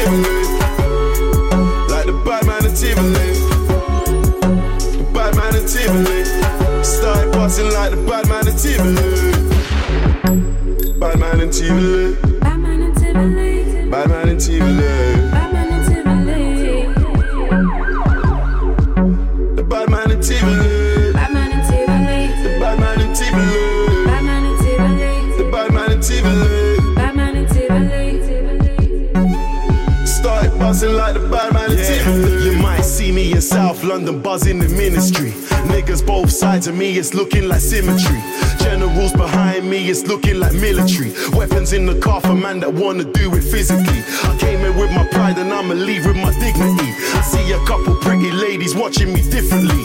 Like the bad man Tivoli. The bad man Tivoli. Started busting like the bad man Tivoli. Bad man in Tivoli. Bad man in Tivoli. Bad man in Tivoli. South London buzzing the ministry. Niggas both sides of me, it's looking like symmetry. Generals behind me, it's looking like military. Weapons in the car for man that wanna do it physically. I came in with my pride and I'ma leave with my dignity. I see a couple pretty ladies watching me differently.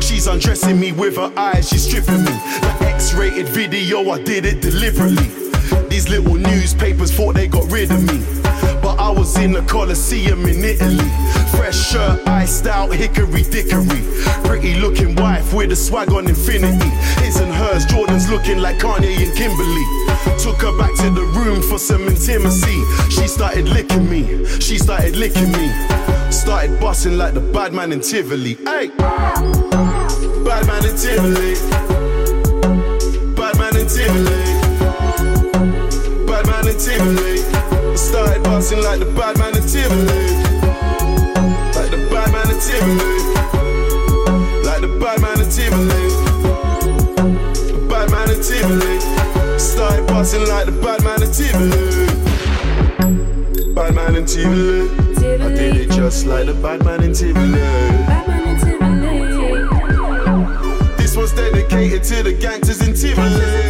She's undressing me with her eyes, she's stripping me. The X-rated video, I did it deliberately. These little newspapers thought they got rid of me. But I was in the Colosseum in Italy. Fresh shirt, iced out, hickory dickory. Pretty looking wife with a swag on infinity. His and hers, Jordan's looking like Kanye and Kimberly. Took her back to the room for some intimacy. She started licking me, she started licking me. Started busting like the bad man in Tivoli. Hey! Bad man in Tivoli. Started like the bad man in Tivoli. Bad man in Tivoli. I did it just like the bad man in Tivoli. This one's dedicated to the gangsters in Tivoli.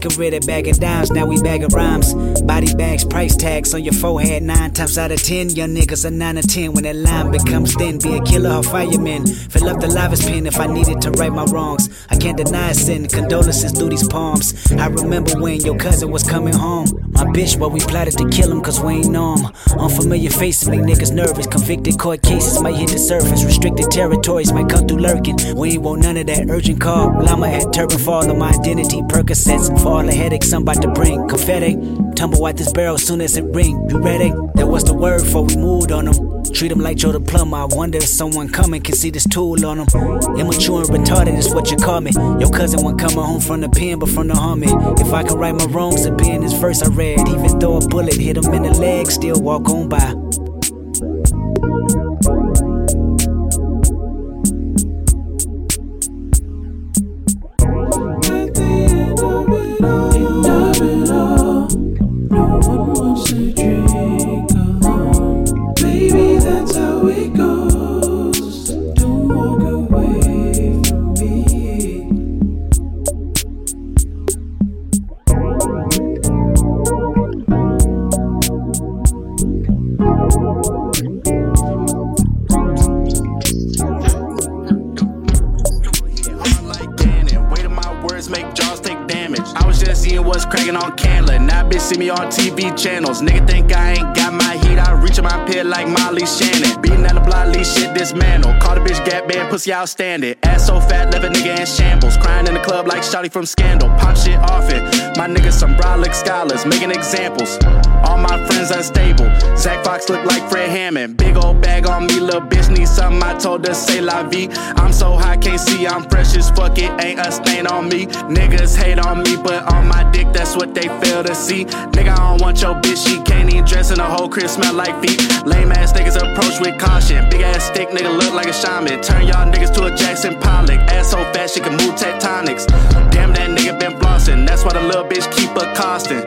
I can read it dimes, now we bag of rhymes. Body bags, price tags on your forehead. Nine times out of ten, young niggas are nine or ten. When that line becomes thin, be a killer or fireman. Fill up the livest pen if I needed to right my wrongs. I can't deny sin, condolences through these palms. I remember when your cousin was coming home. My bitch, but we plotted to kill him cause we ain't know him. Unfamiliar faces make niggas nervous. Convicted court cases might hit the surface. Restricted territories might come through lurking. We ain't want none of that urgent call. Llama at turban fall on my identity. Percocets for all the headaches I'm about to bring. Confetti, tumble out this barrel soon as it ring. You ready? That was the word for we moved on them. Treat them like Joe the plumber. I wonder if someone coming can see this tool on them. Immature and retarded is what you call me. Your cousin won't coming home from the pen, but from the army. If I can right my wrongs, it be in this verse I read. Even though a bullet hit him in the leg, still walk on by. TV channels. Nigga think I ain't got my heat. I reach my pit like Molly Shannon. Beating at the block, lead shit dismantle. Call the bitch gap band, pussy outstanding. Ass so fat, left a nigga in shambles. Crying in the club like Shotty from Scandal. Pop shit off it. My niggas some brolic scholars, making examples. All my friends unstable. Zach Fox look like Fred Hammond. Big old bag on me, little bitch need something. I told her say la vie. I'm so high, can't see. I'm fresh as fuck. It ain't a stain on me. Niggas hate on me, but on my dick, that's what they fail to see. Nigga, I don't want your bitch. She can't even dress in the whole crib, smell like feet. Lame ass niggas approach with caution. Big ass stick nigga look like a shaman. Turn y'all niggas to a Jackson Pollock. Ass so fat she can move tectonics. Damn, that nigga been flossing. That's why the little bitch keep accosting.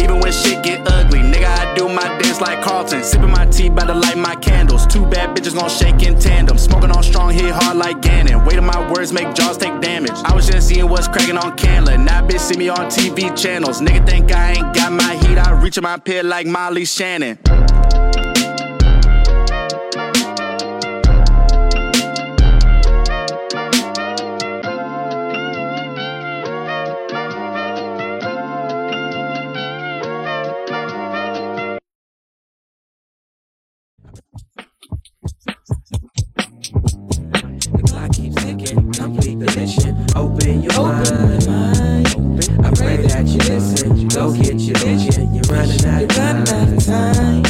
Even when shit get ugly, nigga, I do my dance like Carlton. Sipping my tea, by the light my candles. Two bad bitches gon' shake in tandem. Smoking on strong, hit hard like Gannon. Weight of my words make jaws take damage. I was just seeing what's cracking on Candler. Now bitch see me on TV channels. Nigga think I ain't got my heat. I reach in my pit like Molly Shannon. Complete the mission. Open your mind. I pray that you listen. Go get your vision. You're running out of time.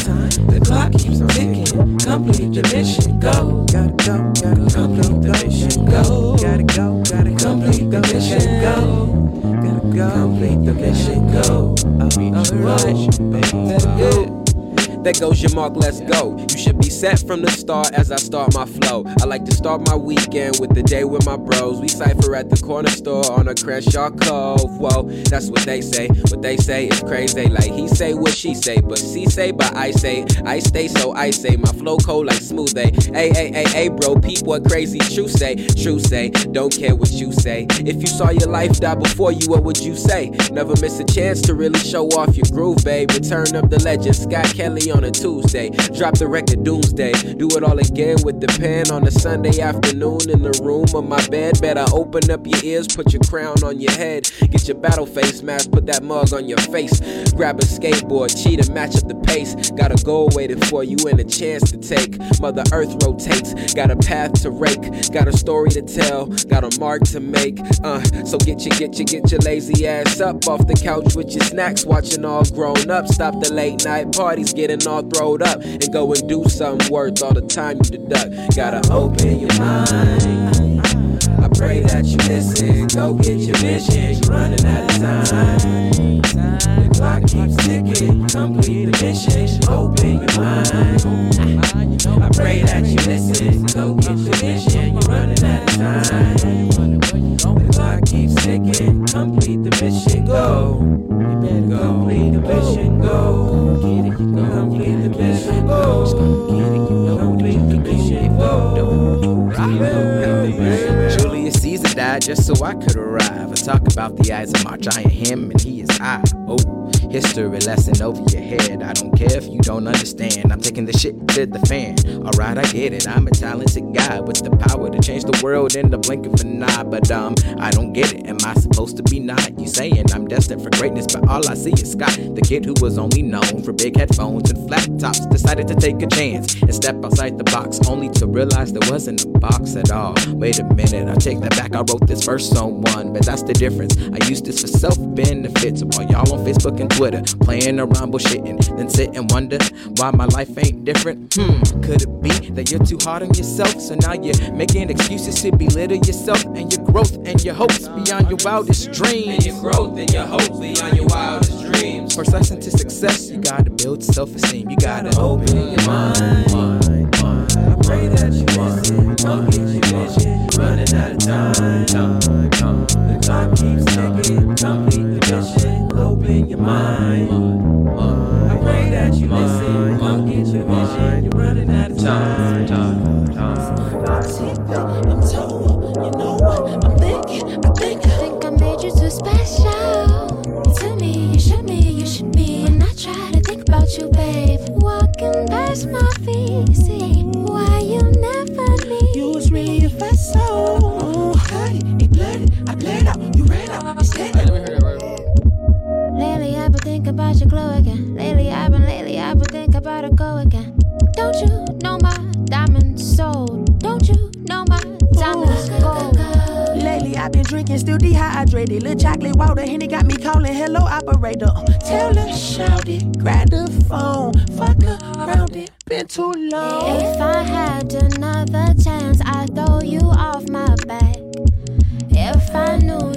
The clock keeps ticking, complete the mission. Go, gotta go, gotta complete the mission. Go, gotta go, gotta complete the mission. Go, gotta go, complete the mission. Go. Alright, There goes your mark, let's go. You should be set from the start as I start my flow. I like to start my weekend with the day with my bros. We cipher at the corner store on a Crenshaw Cove. Whoa, that's what they say. What they say is crazy. Like he say what she say, but she say, but I say. I stay so I say. My flow cold like smooth. Hey, hey, hey, hey, bro, peep what crazy true say. True say, don't care what you say. If you saw your life die before you, what would you say? Never miss a chance to really show off your groove, babe. Return of the legend, Scott Kelly on a Tuesday. Drop the record Doomsday. Do it all again with the pen on a Sunday afternoon in the room of my bed. Better open up your ears, put your crown on your head. Get your battle face mask, put that mug on your face. Grab a skateboard, cheat and match up the pace. Got a goal waiting for you and a chance to take. Mother Earth rotates, got a path to rake. Got a story to tell, got a mark to make. Uh, so get your, get your, get your lazy ass up off the couch with your snacks, watching all grown up. Stop the late night parties, getting all throwed up, and go and do something worth all the time you deduct. Gotta open your mind. I pray that you listen. Go get your vision. You're running out of time clock keeps ticking. Complete the mission. Open your mind. I pray that you listen. Go get your vision. You're running out of time. The clock keeps ticking. Complete the mission. Go. Complete the mission. Go. Complete the mission. Go. Complete the mission. Go. Just so I could arrive. I talk about the eyes of my giant him and he is I. Oh, history lesson over your head. I don't care if you don't understand. I'm taking the shit to the fan. Alright, I get it. I'm a talented guy with the power to change the world in the blink of an eye. But um, I don't get it. Am I supposed to be not? You saying I'm destined for greatness, but all I see is Scott, the kid who was only known for big headphones and flat tops. Decided to take a chance and step outside the box, only to realize there wasn't a box at all. Wait a minute, I take that back. I wrote this verse on one, but that's the difference. I use this for self benefits while y'all on Facebook and Twitter playing around bullshitting, then sit and wonder why my life ain't different. Hmm, could it be that you're too hard on yourself? So now you're making excuses to belittle yourself and your growth and your hopes beyond your wildest dreams. And your growth and your hopes beyond your wildest dreams. For success to success, you gotta build self esteem. You gotta open your mind. Pray that you listen. Don't get your vision. Running out of time. The clock keeps ticking. Complete the mission. Open your mind. I pray that you listen. Don't get your vision. You're running out of time. Time, time I'm told, you know what? I'm thinking, I think, I think I made you too special. You tell me, you show me, you should be. When I try to think about you, babe, walking past my feet, see Don't you know my diamond's sold? Don't you know my diamond's gold? Drinking, still dehydrated. Little chocolate water, Henny got me calling. Hello operator. Uh, tell her, shout it, grab the phone, fuck around it. Been too long. If I had another chance, I'd throw you off my back. If I knew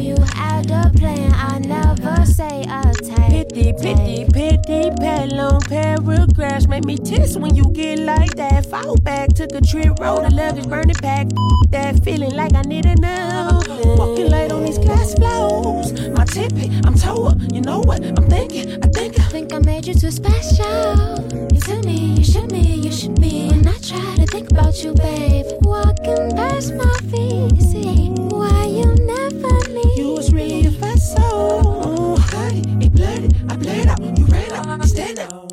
a plan, I'd never say a take. Pity, pity, pity, pad long paragraphs make me tense when you get like that. Fall back, took a trip, rolled a luggage, burning pack. That feeling like I need a now. Walking late on these glass floors. My tippy, I'm told, you know what? I'm thinking, I think I think I made you too special. You tell me, you show me, you should be. When I try to think about you, babe, walking past my feet, see Hey, it I bled out. You ran out, you stand out.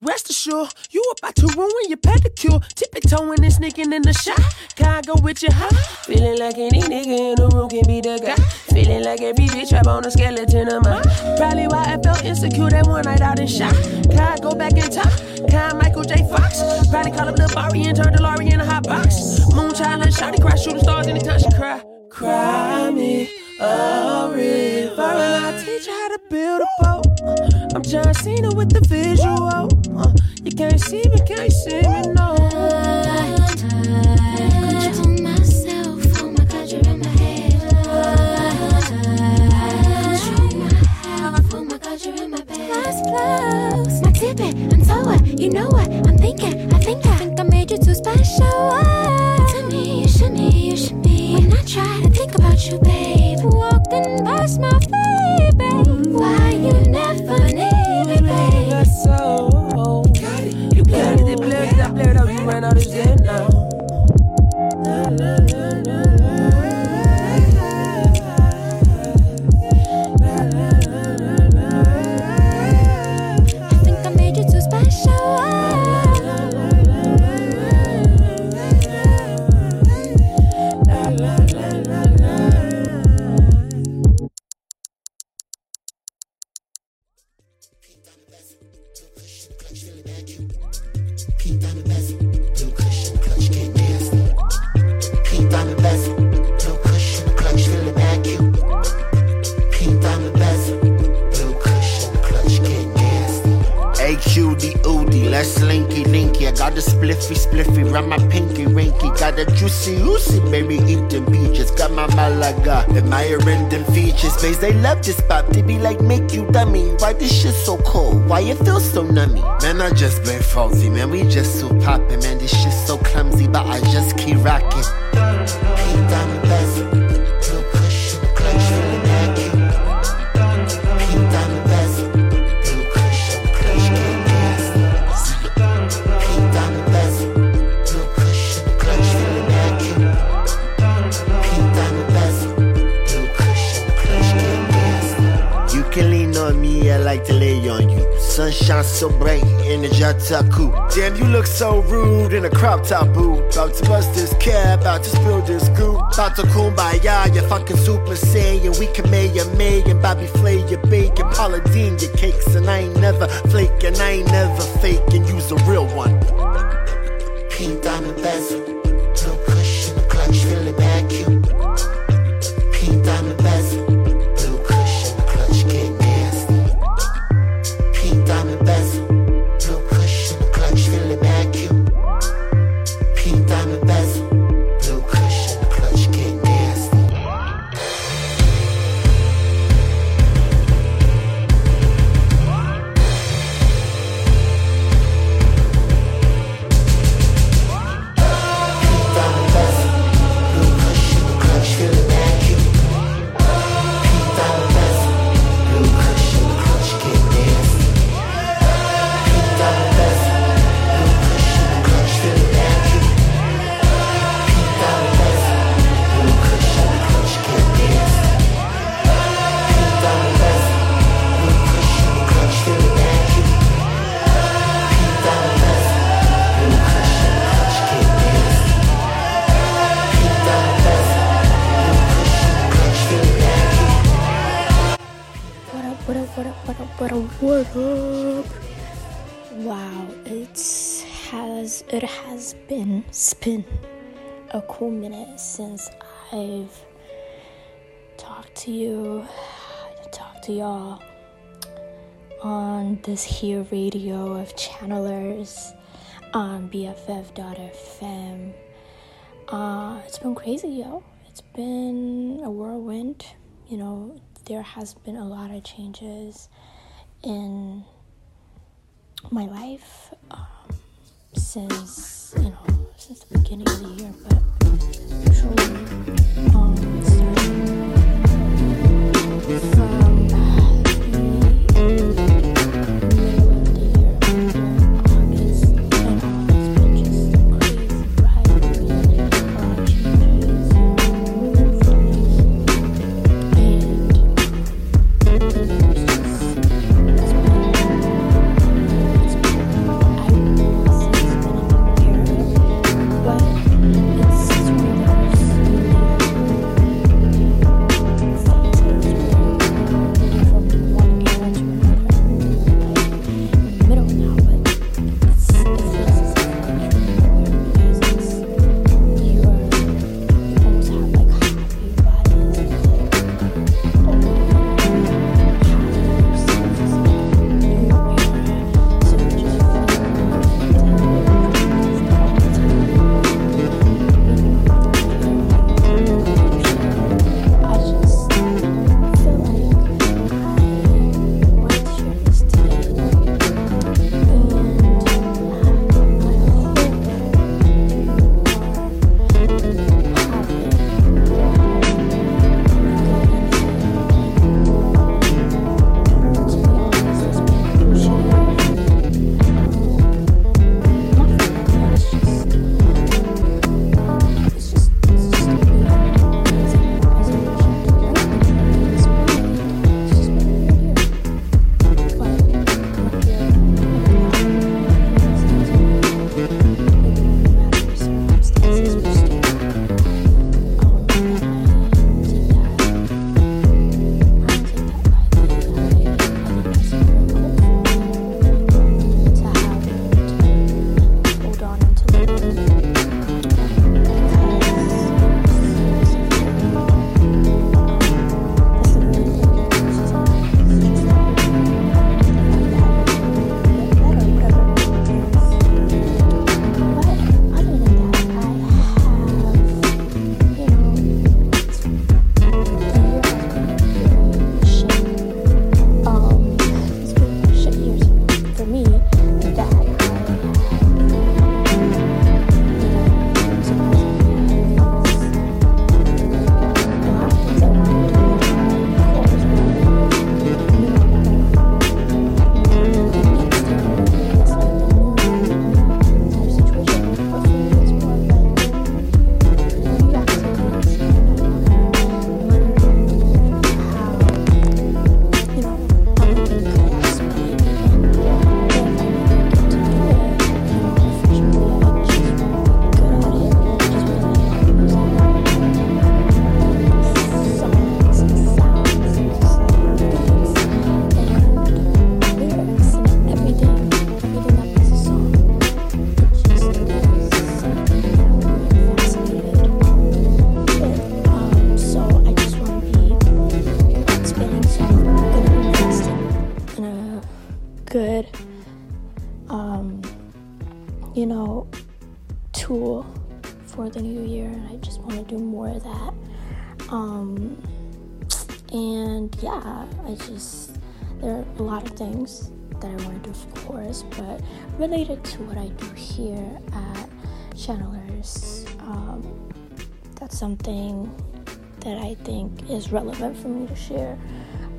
Rest assured, you about to ruin your pedicure. Tippy toeing and sneaking in the shot. Can I go with you, huh? Feeling like any nigga in the room can be the guy. Feeling like every bitch trap on a skeleton of mine. Probably why I felt insecure that one night out in shot. Can I go back in time? Can I Michael J. Fox? Probably call up the Bari and turn the Laurie in a hot box. Moonchild and shawty cry, shooting stars anytime she cry. Cry me a river. And I teach to build a boat. I'm John Cena with the visual. Uh, you can't see me, can't see me, no. Oh my oh my tippet, I'm so what? You know what? I'm thinking, I think I think I made you too special. Tell me, you should me, you should be. When I try to think about you, babe, walking past my baby, why got a spliffy spliffy, round my pinky rinky. Got a juicy juicy, baby eating peaches. Got my Malaga, admiring them features. Bays, they love this pop, they be like, make you dummy. Why this shit so cold? Why it feel so nummy? Man, I just been faulty, man, we just so poppin'. Man, this shit so clumsy, but I just keep rocking. Shine so bright in the Jataku. Damn, you look so rude in a crop top boo. About to bust this cab, about to spill this goo. About to kumbaya, you fucking super saiyan. We can make your may and Bobby Flay your bacon. Paula Deen your cakes, and I ain't never flaking, I ain't never faking. Use a real one. Pink diamond bezel, I've talked to you, talked to y'all on this here radio of channelers on BFF.fm. Uh, it's been crazy, yo. It's been a whirlwind. You know, there has been a lot of changes in my life um, since you know since the beginning of the year, but truly um, I just there are a lot of things that I want to do, of course, but related to what I do here at Channelers, um, that's something that I think is relevant for me to share.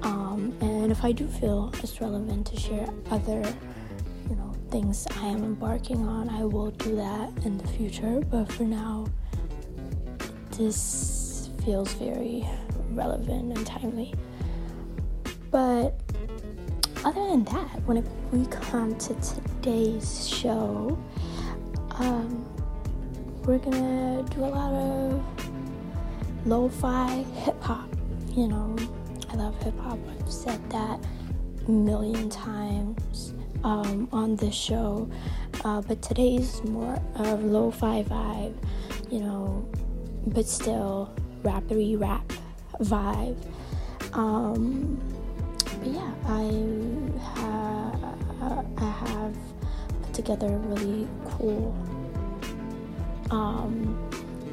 Um, and if I do feel it's relevant to share other, you know, things I am embarking on, I will do that in the future. But for now, this feels very relevant and timely. When we come to today's show, um, we're gonna do a lot of lo-fi hip hop. You know, I love hip hop. I've said that a million times um, on this show. Uh, but today's more of lo-fi vibe. You know, but still rappery rap vibe. Um, but yeah, I I have put together a really cool um,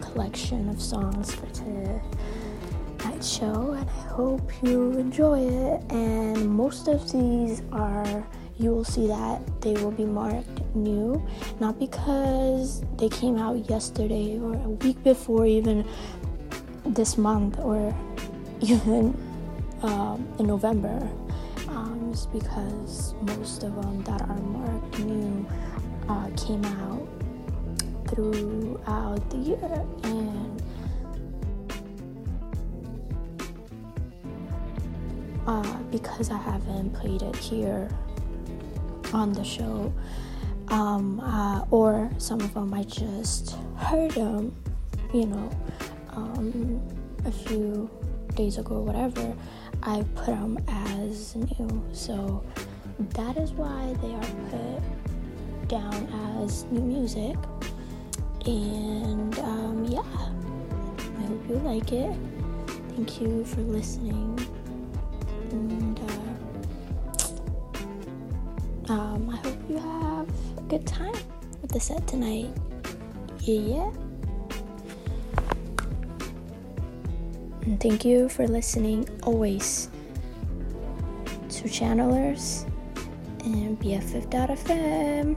collection of songs for tonight's show, and I hope you enjoy it. And most of these are you will see that they will be marked new, not because they came out yesterday or a week before, even this month or (laughs) even um, in November. Just because most of them that are marked new uh, came out throughout the year and uh, because I haven't played it here on the show, um, uh, or some of them I just heard them, you know, um, a few days ago, or whatever. I put them as new, so that is why they are put down as new music. And um, yeah, I hope you like it. Thank you for listening. And uh, um, I hope you have a good time with the set tonight. Yeah, And thank you for listening always to Channelers and BFF.fm.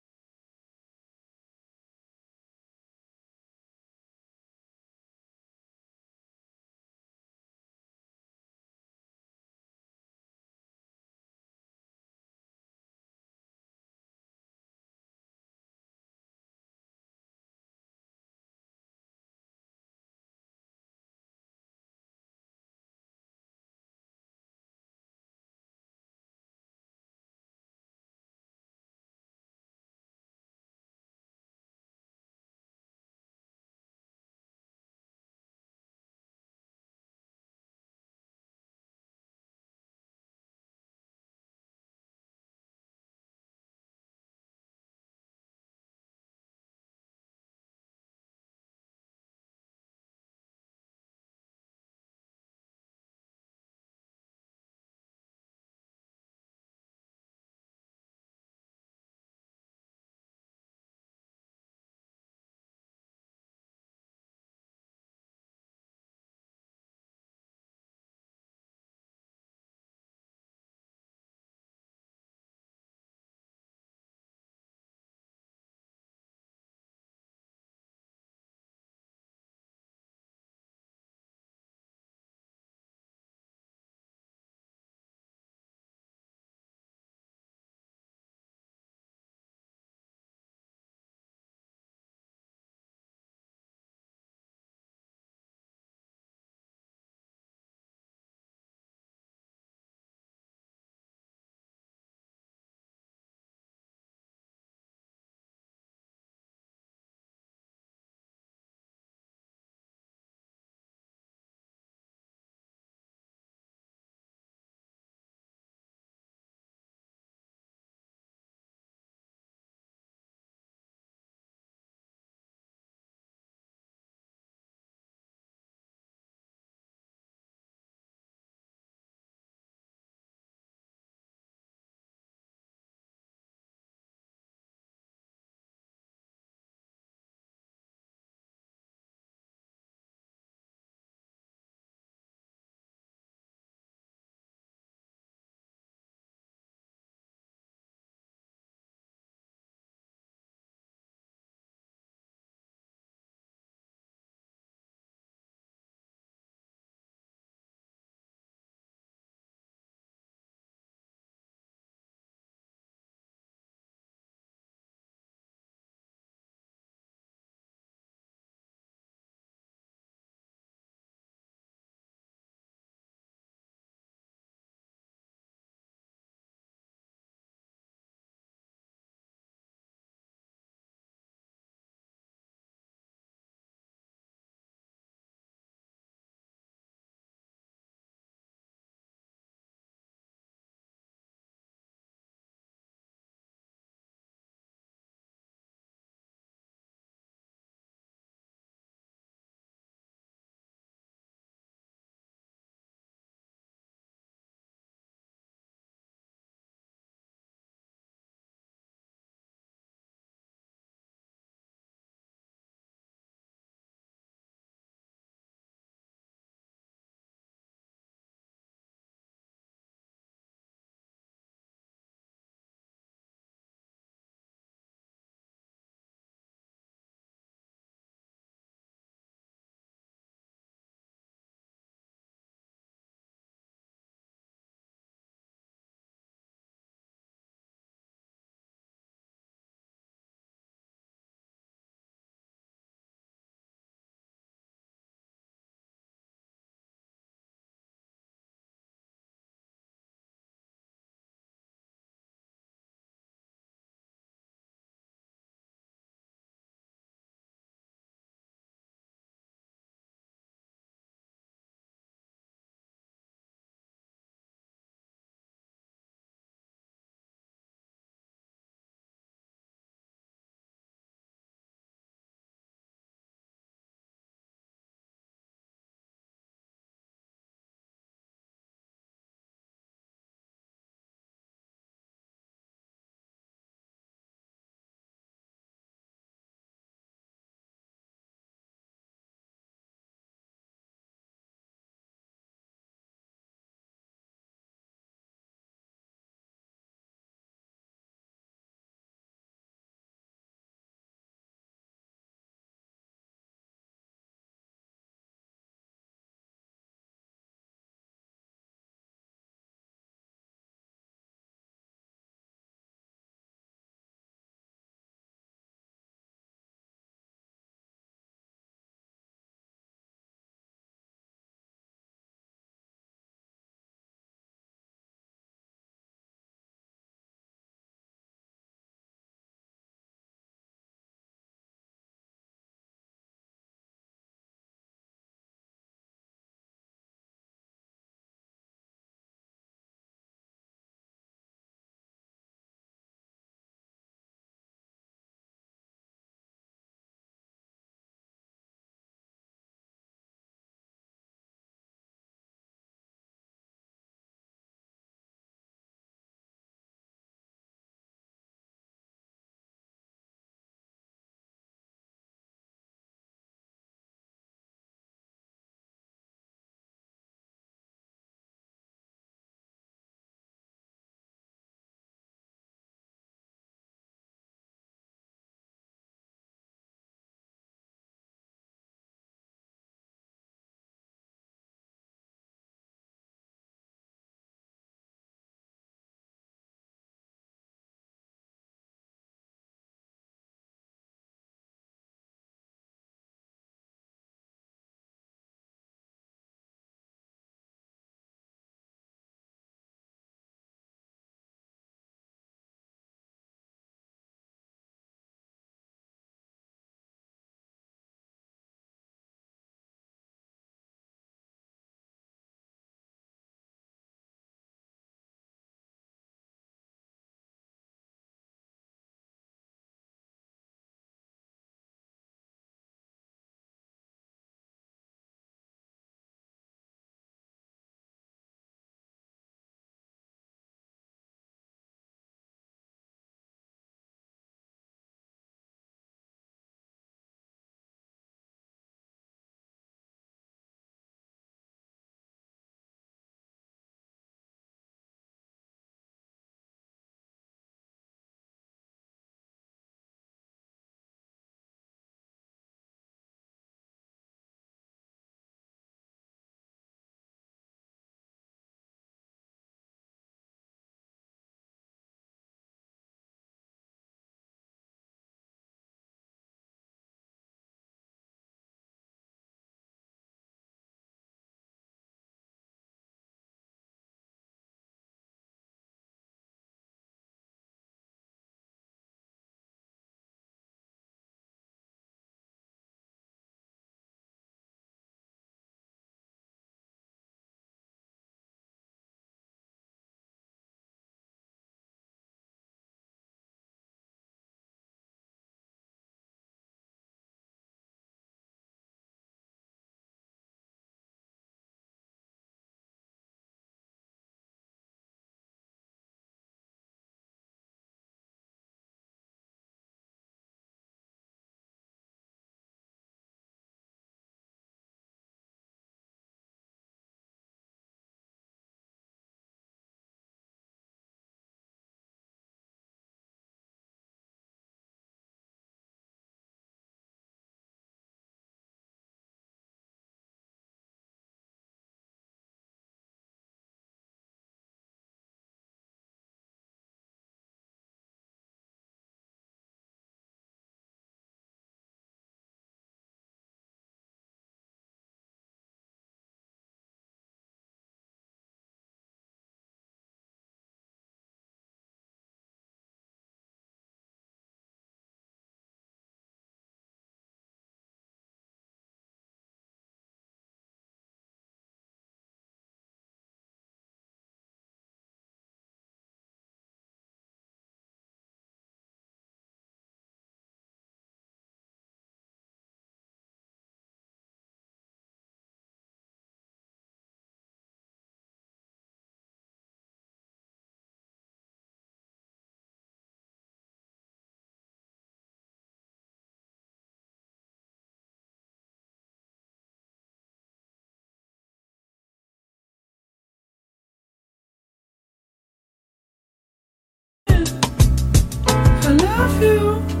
love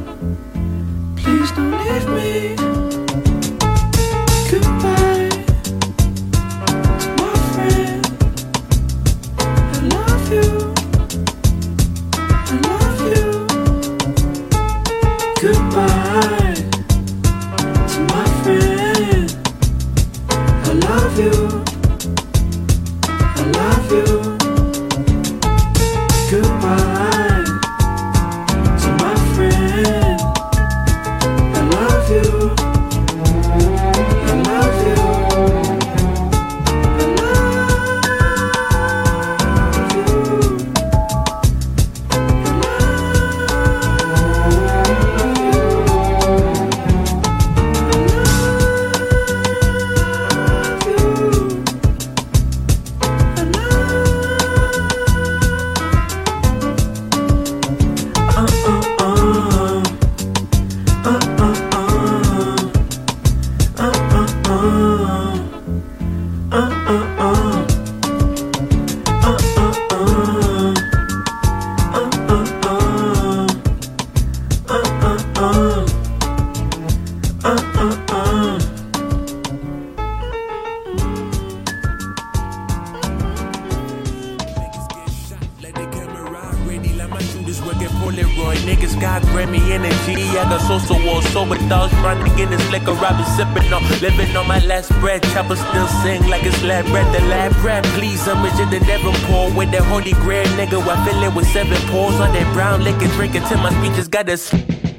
my speeches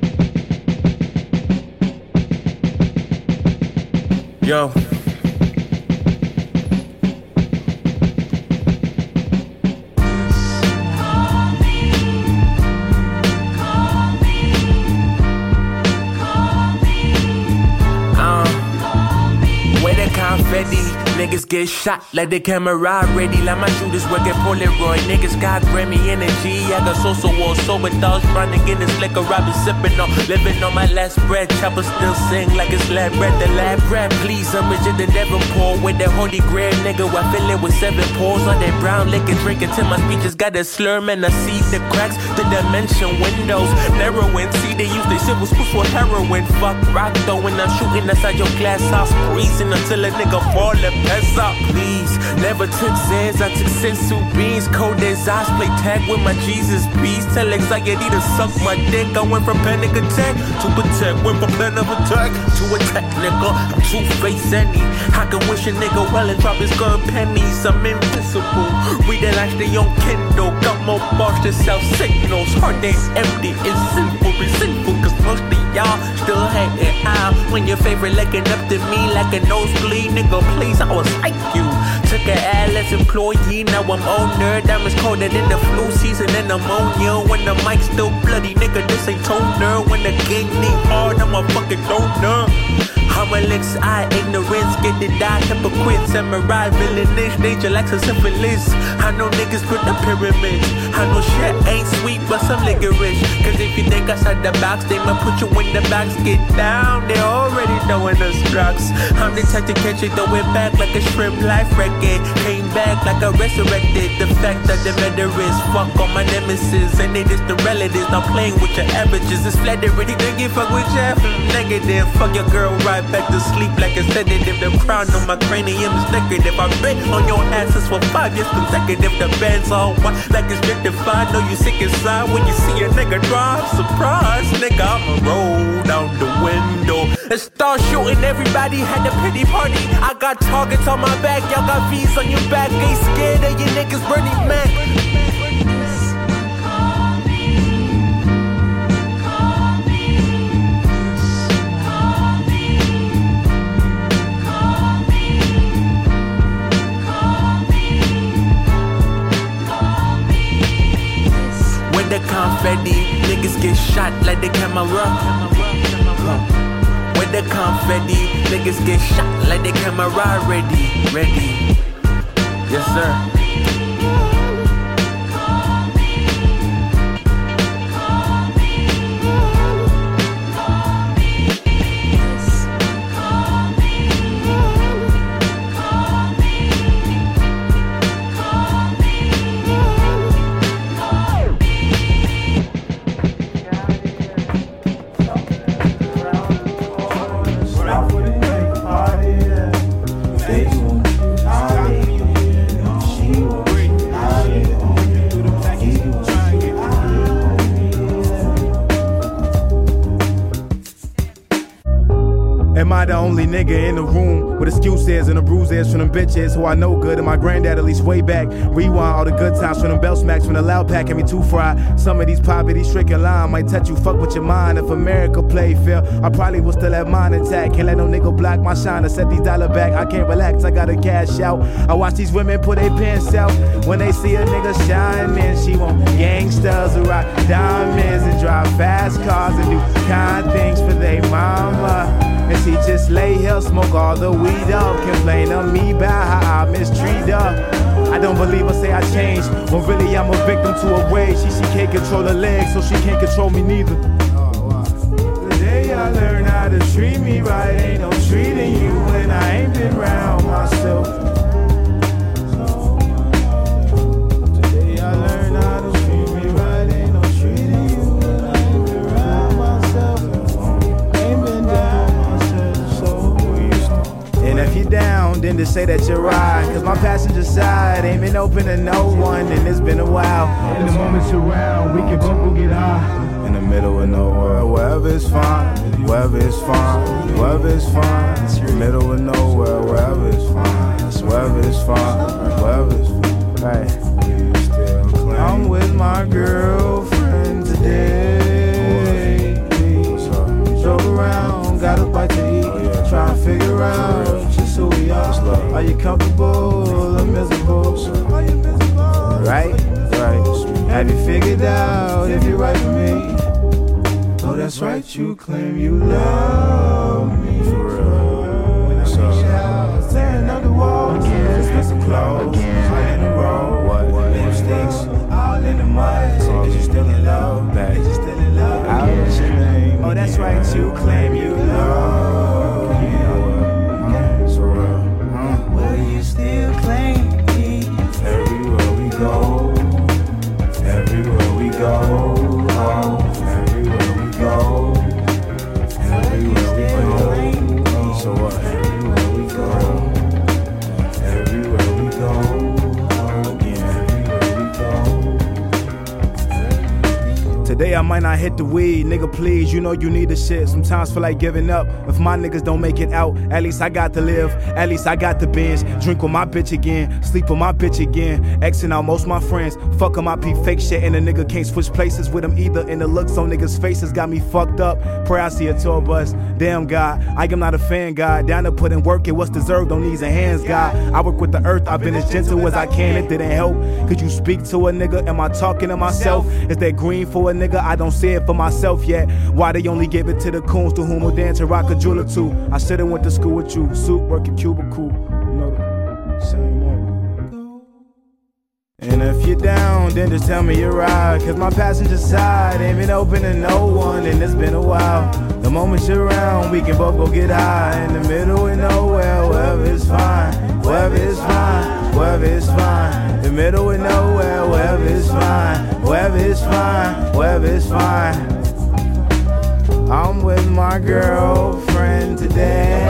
let the camera ready. Like my shooters work at Polaroid. Niggas got Grammy energy. I got social war, sober trying to get this liquor. I've been sipping on, living on my last breath. Chopper still sing like it's lab breath. The lab rap, please. I'm than ever poor with that holy grail nigga. I fill it with seven pores on that brown liquor. Drinking till my speeches got a slurm and I see the cracks, the dimension windows. Narrowing, see they use their silver spoons for heroin. Fuck rock though I'm shooting outside your glass house. Freezing until a nigga and pass out, please. Never took Zans, I took senzu beans. Cold as eyes, play tag with my Jesus beast. Tell anxiety to suck my dick. I went from panic attack to protect. Went from plan of attack to attack, nigga. I'm two face any. I can wish a nigga well and drop his gun pennies. I'm invincible. Read it like they on Kindle. Got more bars to sell signals. Heart ain't empty, it's simple, it's sinful. Cause most of y'all still hating out. When your favorite looking up to me like a nosebleed, nigga, please, I was like you. Took an ad employee, now I'm owner. Diamonds colder than the flu season and ammonia. When the mic's still bloody, nigga, this ain't toner. When the gang need hard, I'm a fucking donor. Licks eye, ignorance, get the die, hypocrite, samurai, villainish, nature like a syphilis. I know niggas put the pyramids. I know shit ain't sweet, but some licorice. Cause if you think outside the box, they might put you in the box. Get down, they already knowing the drugs. I'm the type to catch it, throw it back like a shrimp life record. Came back like a resurrected. The fact that the veterans fuck all my nemesis. And they just the relatives, not playing with your averages. It's flattering, think you fuck with Jeff. Negative, fuck your girl right back to sleep like a sedative. The crown on my cranium is negative. I've been on your asses for five years consecutive. If the band's all white like it's gentrified. Know you sick inside when you see a nigga drive. Surprise, nigga, I'ma roll down the window and start shooting. Everybody had a pity party. I got targets on my back, y'all got V's on your back. Ain't scared of you niggas, Bernie Mac. The camera. When the confetti, niggas get shot like the camera ready, ready. Yes, sir. Nigga in the room with excuses and the bruises from them bitches who I know good? And my granddad at least way back. Rewind all the good times from them bell smacks from the loud pack had me too fried. Some of these poverty stricken line might touch you, fuck with your mind. If America play fair, I probably would still have mine intact. Can't let no nigga block my shine to set these dollar back. I can't relax, I gotta cash out. I watch these women put their pants out when they see a nigga shine. Man, she want gangsters who rock diamonds and drive fast cars and do kind things for they mama. And she just lay here, smoke all the weed up, complain to me about how I mistreat her. I don't believe her, say I changed. When really I'm a victim to a way. She she can't control her legs, so she can't control me neither. The day I learned how to treat me right, ain't no treating you when I ain't been around myself. Down, to say that you're right. Cause my passenger side ain't been open to no one, and it's been a while. In the moments around, we can both go get high. In the middle of nowhere, wherever it's fine, wherever it's fine, wherever it's fine. In the middle of nowhere, wherever it's fine, wherever it's fine, wherever it's fine. Hey. I'm with my girlfriend today. Drove around, got a bite to eat, oh, trying to figure out just who we are. Are you comfortable or miserable? Right, right. Have you figured out if you're right for me? Oh, that's right, you claim you love me. For real. When I reach out, tearing up the walls, expensive clothes, all in a row. What? Lipsticks, all in the mud. Is you still in love? Is you still in love? Name? Oh, that's right, you claim you love Today I might not hit the weed, nigga. Please, you know you need the shit. Sometimes feel like giving up. If my niggas don't make it out, at least I got to live. At least I got the binge. Drink with my bitch again, sleep with my bitch again. Xing out most my friends. Fuck 'em, I peep fake shit, and a nigga can't switch places with them either. And the looks on niggas' faces got me fucked up. Pray I see a tour bus. Damn God, I am not a fan, God. Down to put in work and what's deserved on knees and hands, God. I work with the earth, I've been as gentle as I can. It didn't help. Could you speak to a nigga? Am I talking to myself? Is that green for a nigga? I don't see it for myself yet. Why they only give it to the coons to whom will dance and rock a jeweler too? I should've went to school with you. Suit working cubicle. You know And if you're down, then just tell me you're right. Cause my passenger side ain't been open to no one, and it's been a while. The moment you're around, we can both go get high. In the middle of nowhere, wherever it's fine. Wherever it's fine, wherever it's fine. In the middle of nowhere, wherever it's fine. Wherever it's fine, wherever it's fine. I'm with my girlfriend today.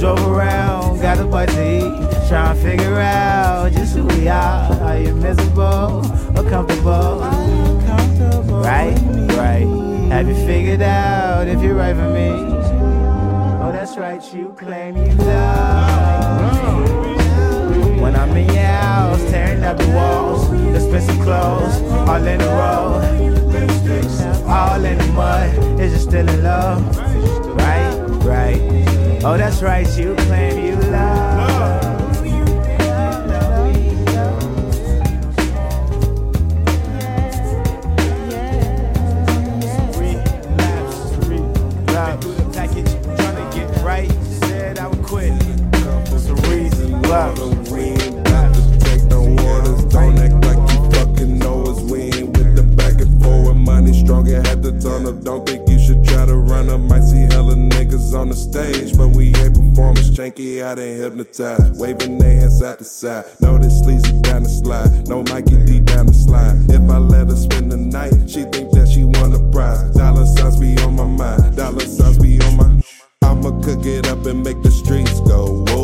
Drove around, got a bite to eat. Trying to figure out just who we are. Are you miserable or comfortable? Right, right. Have you figured out if you're right for me? Oh, that's right, you claim you love. When I'm in your house, tearing up the walls, expensive clothes, all in a row. All in the mud, is you still in love? Right, right. Oh, that's right, you claim you love. Reason why. Take no orders, don't act like you fucking know us. We ain't with the back and forward money stronger. Had the tunnel, don't think you should try to run up. Might see niggas on the stage, but we ain't waving their hands side to side. Know this sleazy down the slide, no Mikey D down the slide. If I let her spend the night, she think that she won a prize. Dollar signs be on my mind, dollar signs be on my. I'ma cook it up and make the streets go whoa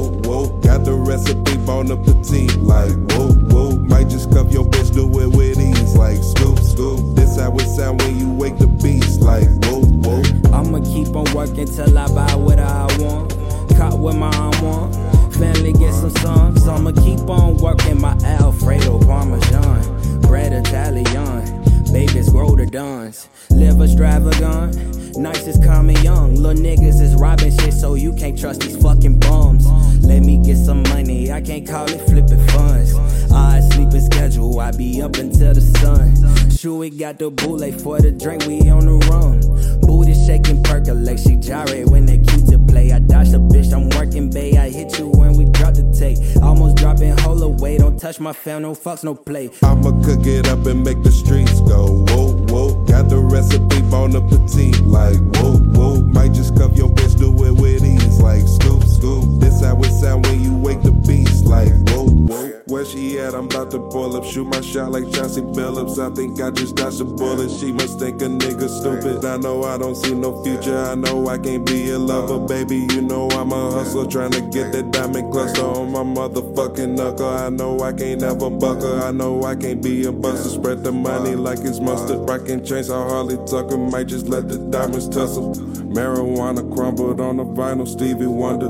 the recipe up the team like whoa whoa. Might just cuff your bitch, do it with ease like scoop scoop. This how it sound when you wake the beast like whoa whoa. I'ma keep on work until I buy what I want. Caught with my arm on. Family get some songs. I'ma keep on working my Alfredo Parmesan. Bread Italian. Babies grow the dawns. Live extravagant. Nice is coming young. Little niggas is robbing shit, so you can't trust these fucking bums. Let me get some money, I can't call it flipping funds. I sleeping schedule, I be up until the sun. Sure, we got the boule for the drink, we on the run. Booty shaking, percolate, she gyrate when that Q-tip play. I dodge the bitch, I'm working, bay. I hit you when we drop the tape. Almost dropping whole away, don't touch my fam, no fucks, no play. I'ma cook it up and make the streets go whoa, whoa. Got the recipe on the petite, like whoa, whoa. Might just cuff your bitch, do it with ease, like scoop, scoop. This how it sound when you wake the beast, like whoa, whoa. Where she at? I'm about to pull up, shoot my shot like Chauncey Billups. I think I just dodged a bullet. She must think a nigga stupid. I know I don't see no future. I know I can't be a lover, baby. You know I'm a hustler, trying to get that diamond cluster on my motherfucking knuckle. I know I can't ever buckle. I know I can't be a buster. Spread the money like it's mustard. Rockin' chains, I hardly tucker. Might just let the diamonds tussle. Marijuana crumbled on the vinyl. Stevie Wonder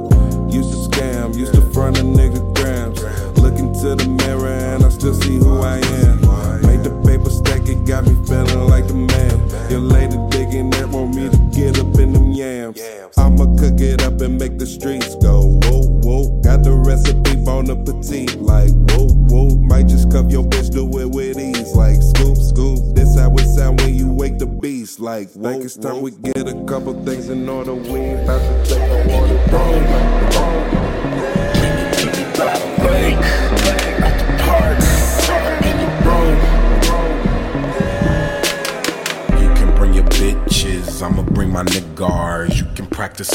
used to scam, used to front a nigga grams. Look into the mirror and I still see who I am. Made the paper stack, it got me feeling like the man. Your lady digging that want me to get up in them yams. I'ma cook it up and make the streets go whoa, whoa. Got the recipe on the petite, like whoa, whoa. Might just cuff your bitch, do it with ease, like scoop, scoop. This how it sound when you wake the beast, like whoa. Think it's time we get a couple things in order. We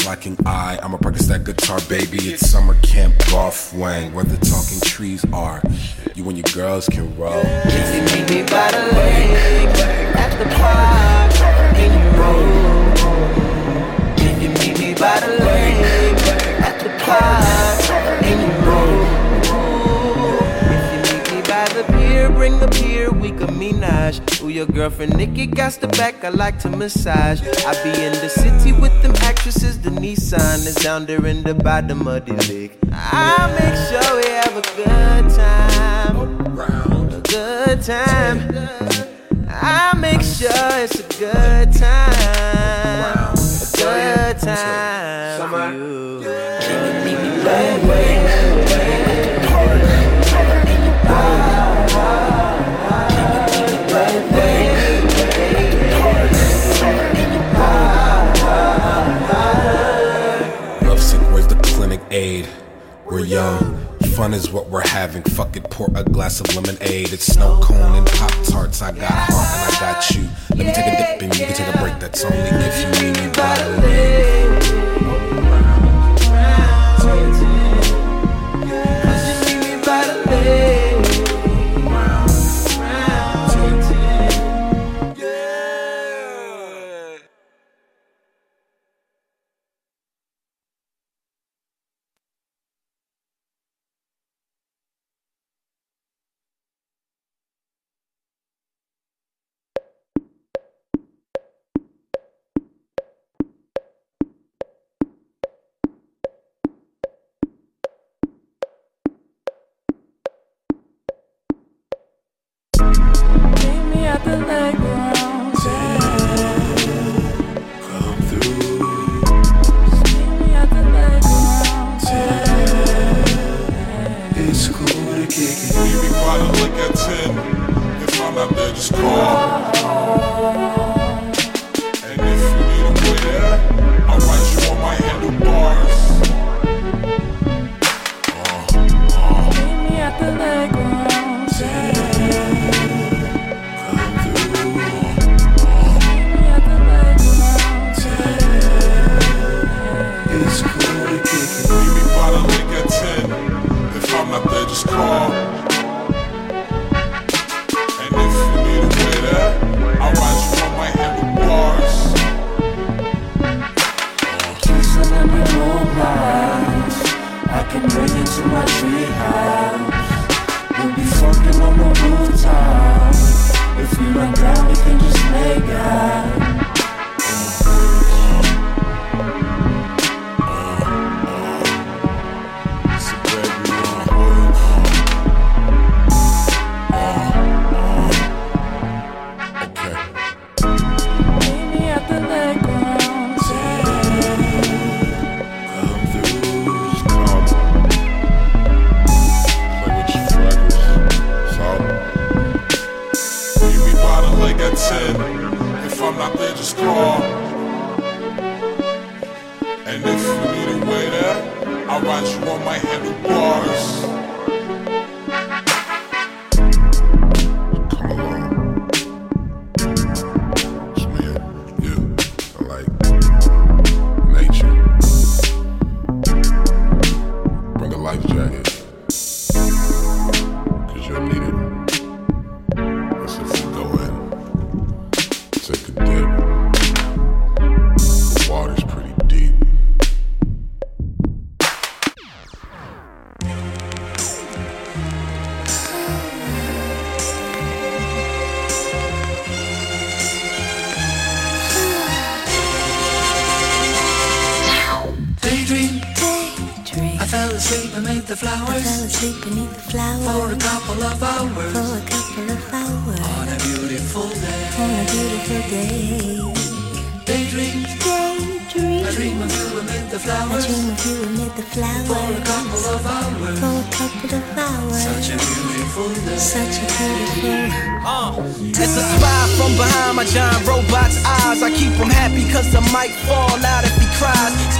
locking eye, I'ma practice that guitar, baby. It's summer camp golf wang, where the talking trees are. You and your girls can roll. Girlfriend Nikki got the back, I like to massage. I be in the city with them actresses, the Nissan is down there in the bottom of the lake. I make sure we have a good time, a good time. I make sure it's a good time, Fun is what we're having. Fuck it, pour a glass of lemonade. It's snow cone and pop tarts. I got heart and I got you. Let me take a dip and you can take a break. That's only if you meet me by the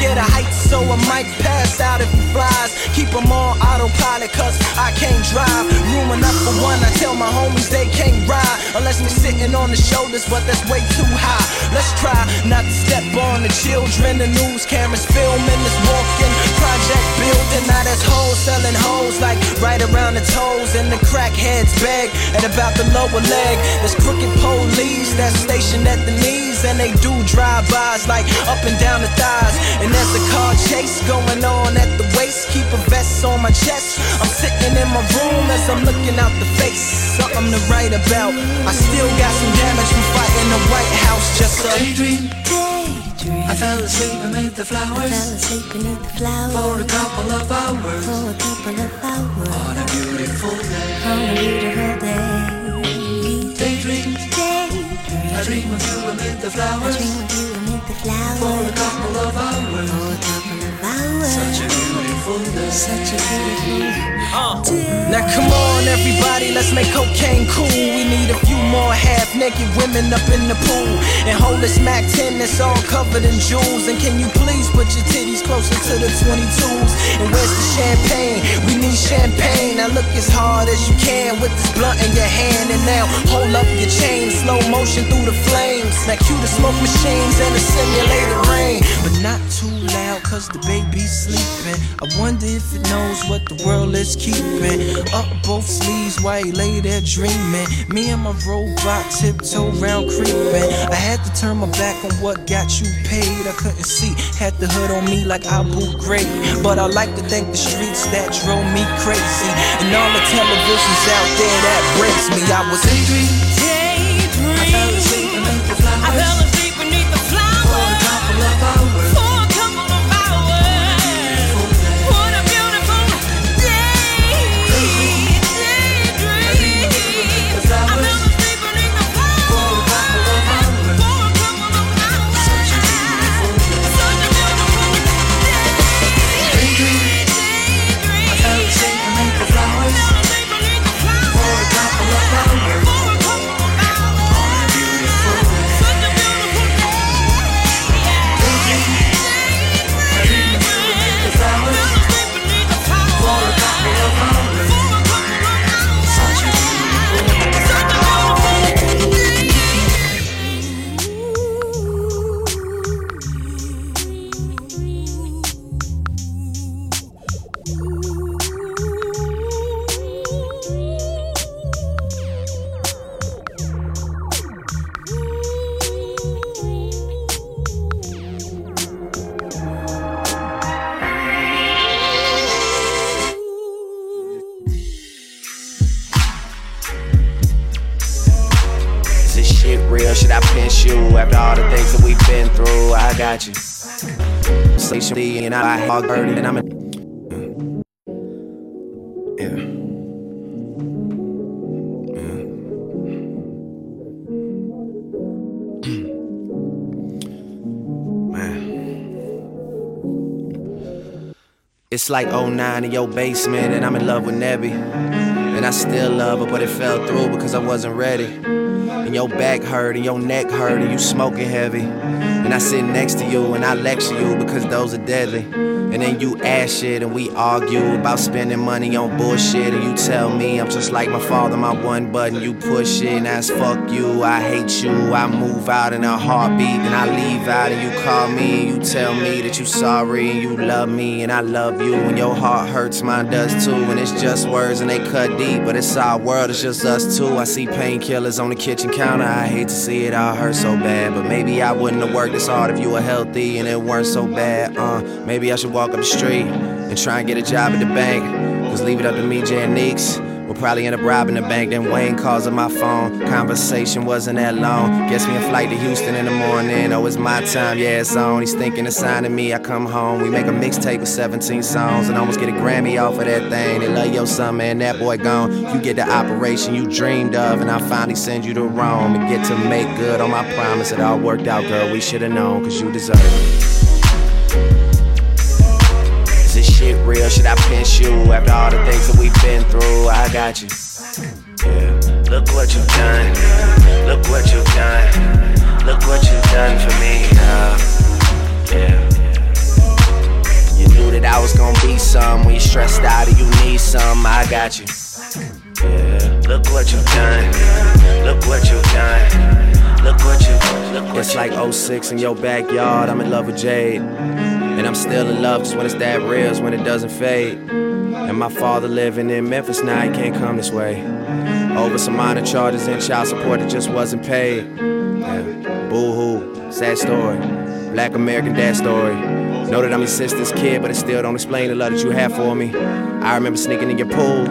Scared of heights, so I might pass out if he flies. Keep him on autopilot cause I can't drive. Room enough for one, I tell my homies they can't ride. Unless we're sitting on the shoulders, but that's way too high. Let's try not to step on the children. The news cameras filming this walking project building. Now there's hoes selling hoes like right around the toes. And the crackheads beg at about the lower leg. There's crooked police that's stationed at the knees. And they do drive-bys like up and down the thighs. And there's a car chase going on at the waist. Keep a vest on my chest. I'm sitting in my room as I'm looking out the face. Something to write about. I still got some damage from fighting the White House. Just a Daydream. Daydream. I fell asleep beneath the I fell flowers. asleep beneath the flowers For a couple of hours. for a couple of hours On a beautiful day. on a beautiful day. Daydream. Daydream. I dream of you amid the I flowers. dream of you amid the flowers couple of hours. for a couple of hours. Such a beautiful day. Such a beautiful Uh, now come on, everybody, let's make cocaine cool. We need a few more half-naked women up in the pool and hold this Mac 10 that's all covered in jewels. And can you please put your titties closer to the 22s? And where's the champagne? We need champagne. Now look as hard as you can with this blunt in your hand. And now hold up your chain, slow motion through the flames. Now cue the smoke machines and the simulated rain, but not too loud 'cause the baby's sleeping. I wonder if it knows what the world is keeping. Up both sleeves while he lay there dreaming. Me and my robot tiptoe round creeping. I had to turn my back on what got you paid. I couldn't see, had the hood on me like I Abu Ghraib. But I like to thank the streets that drove me crazy. And all the televisions out there that breaks me. I was Daydream. I It's like 09 in your basement, and I'm in love with Nebby. And I still love her, but it fell through because I wasn't ready. And your back hurt and your neck hurt and you smoking heavy. And I sit next to you and I lecture you because those are deadly. And then you ask shit and we argue about spending money on bullshit. And you tell me I'm just like my father, my one button. You push it and that's fuck you. I hate you. I move out in a heartbeat. Then I leave out and you call me and you tell me that you sorry and you love me and I love you. And your heart hurts, mine does too. And it's just words and they cut deep. But it's our world, it's just us two. I see painkillers on the kitchen counter. I hate to see it all hurt so bad. But maybe I wouldn't have worked this hard if you were healthy and it weren't so bad. Uh, maybe I should walk up the street and try and get a job at the bank. Cause leave it up to me, Jan Neeks. We'll probably end up robbing the bank. Then Wayne calls on my phone. Conversation wasn't that long. Gets me a flight to Houston in the morning. Oh, it's my time, yeah, it's on. He's thinking of signing me. I come home. We make a mixtape with 17 songs and almost get a Grammy off of that thing. They love your son, man. That boy gone. You get the operation you dreamed of, and I finally send you to Rome and get to make good on my promise. It all worked out, girl. We should have known, cause you deserve it. Shit real? Should I pinch you after all the things that we've been through? I got you. Yeah. Look what you've done. Look what you've done. Look what you've done for me. Uh, yeah. You knew that I was gonna be some. When you stressed out and you need some, I got you. Yeah. Look what you've done. Look what you've done. Look what you. Look what it's like 06 in your backyard. I'm in love with Jade. And I'm still in love just when it's that real, it's when it doesn't fade. And my father living in Memphis now, he can't come this way. Over some minor charges and child support that just wasn't paid. Yeah. Boo hoo, sad story. Black American dad story. Know that I'm your sister's kid, but it still don't explain the love that you have for me. I remember sneaking in your pool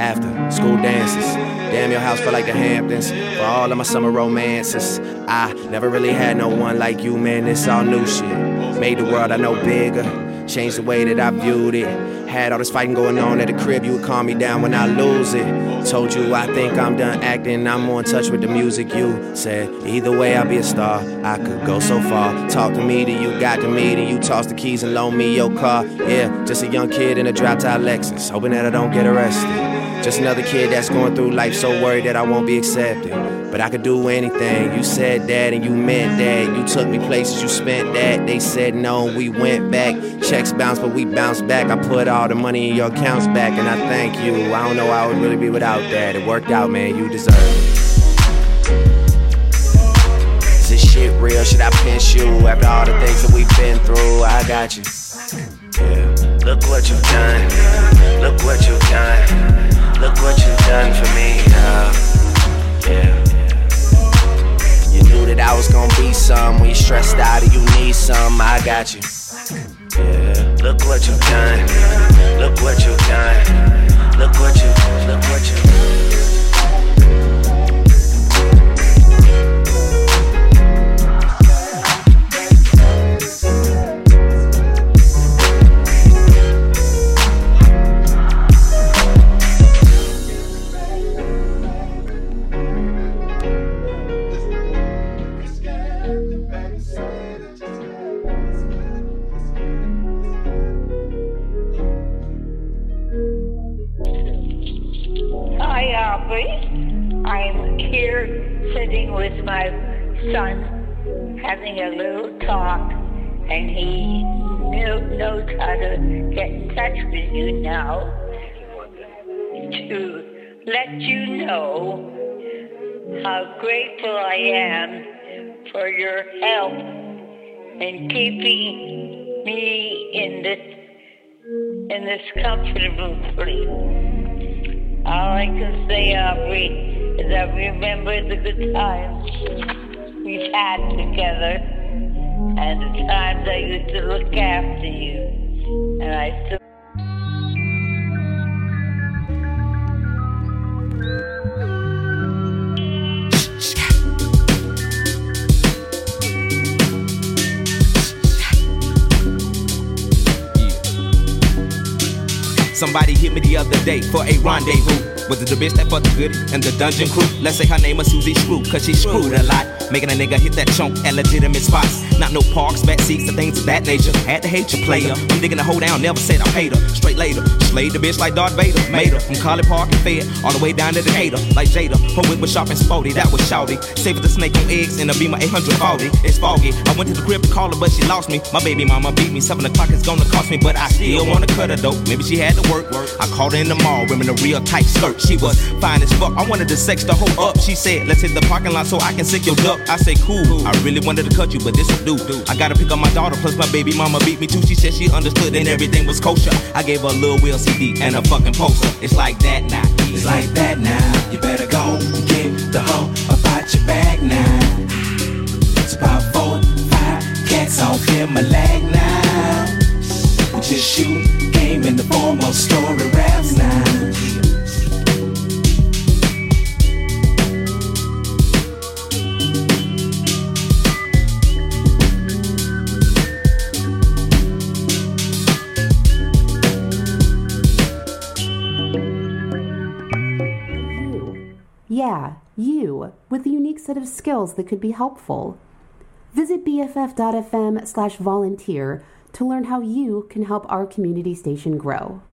after school dances. Damn, your house felt like the Hamptons. For all of my summer romances, I never really had no one like you, man. It's all new shit. Made the world I know bigger. Changed the way that I viewed it. Had all this fighting going on at the crib, you would calm me down when I lose it. Told you I think I'm done acting, I'm more in touch with the music. You said either way I'll be a star. I could go so far. Talk to me till you got to me, till you toss the keys and loan me your car. Yeah, just a young kid in a drop top Lexus, hoping that I don't get arrested. Just another kid that's going through life so worried that I won't be accepted. But I could do anything. You said that and you meant that. You took me places, you spent that. They said no, we went back. Checks bounced, but we bounced back. I put all the money in your accounts back, and I thank you. I don't know how I would really be without that. It worked out, man. You deserve it. Is this shit real? Should I pinch you after all the things that we've been through? I got you. Yeah. Look what you've done. Look what you've done. Look what you've done for me. Uh, yeah. You I was gonna be some. When you stressed out and you need some, I got you. Yeah. Look what you've done. Look what you've done. Look what you. Look what you. Son, having a little talk, and he knew, knows how to get in touch with you now to let you know how grateful I am for your help in keeping me in this in this comfortable place. All I can say, Aubrey, is I remember the good times we've had together and the times I used to look after you. And I still. Somebody hit me the other day for a rendezvous. Was it the bitch that fucked the goodie and the dungeon crew? Let's say her name was Susie Screw, cause she screwed a lot. Making a nigga hit that chunk at legitimate spots. Not no parks, back seats, and things of that nature. Had to hate your player. I'm digging the hoe down, never said I paid her. Straight later, slayed the bitch like Darth Vader. Made her from College Park and Fed, all the way down to Decatur. Like Jada, her whip was sharp and sporty, that was shouty. Saved the snake on eggs in a Beamer 840. It's foggy. I went to the crib to call her, but she lost me. My baby mama beat me. Seven o'clock is gonna cost me, but I still wanna cut her dope. Maybe she had to work. I called her in the mall, wearing a real tight skirt. She was fine as fuck. I wanted to sex the hoe up. She said, let's hit the parking lot so I can sick your duck. I say, cool. I really wanted to cut you, but this will do. I gotta pick up my daughter, plus my baby mama beat me too. She said she understood and everything was kosher. I gave her a little Will CD and a fucking poster. It's like that now. It's like that now. You better go get the hoe about your bag now. It's about four, five cats off in my lag now. Just shoot game in the form of story raps now. You, with a unique set of skills that could be helpful. Visit bff.fm slash volunteer to learn how you can help our community station grow.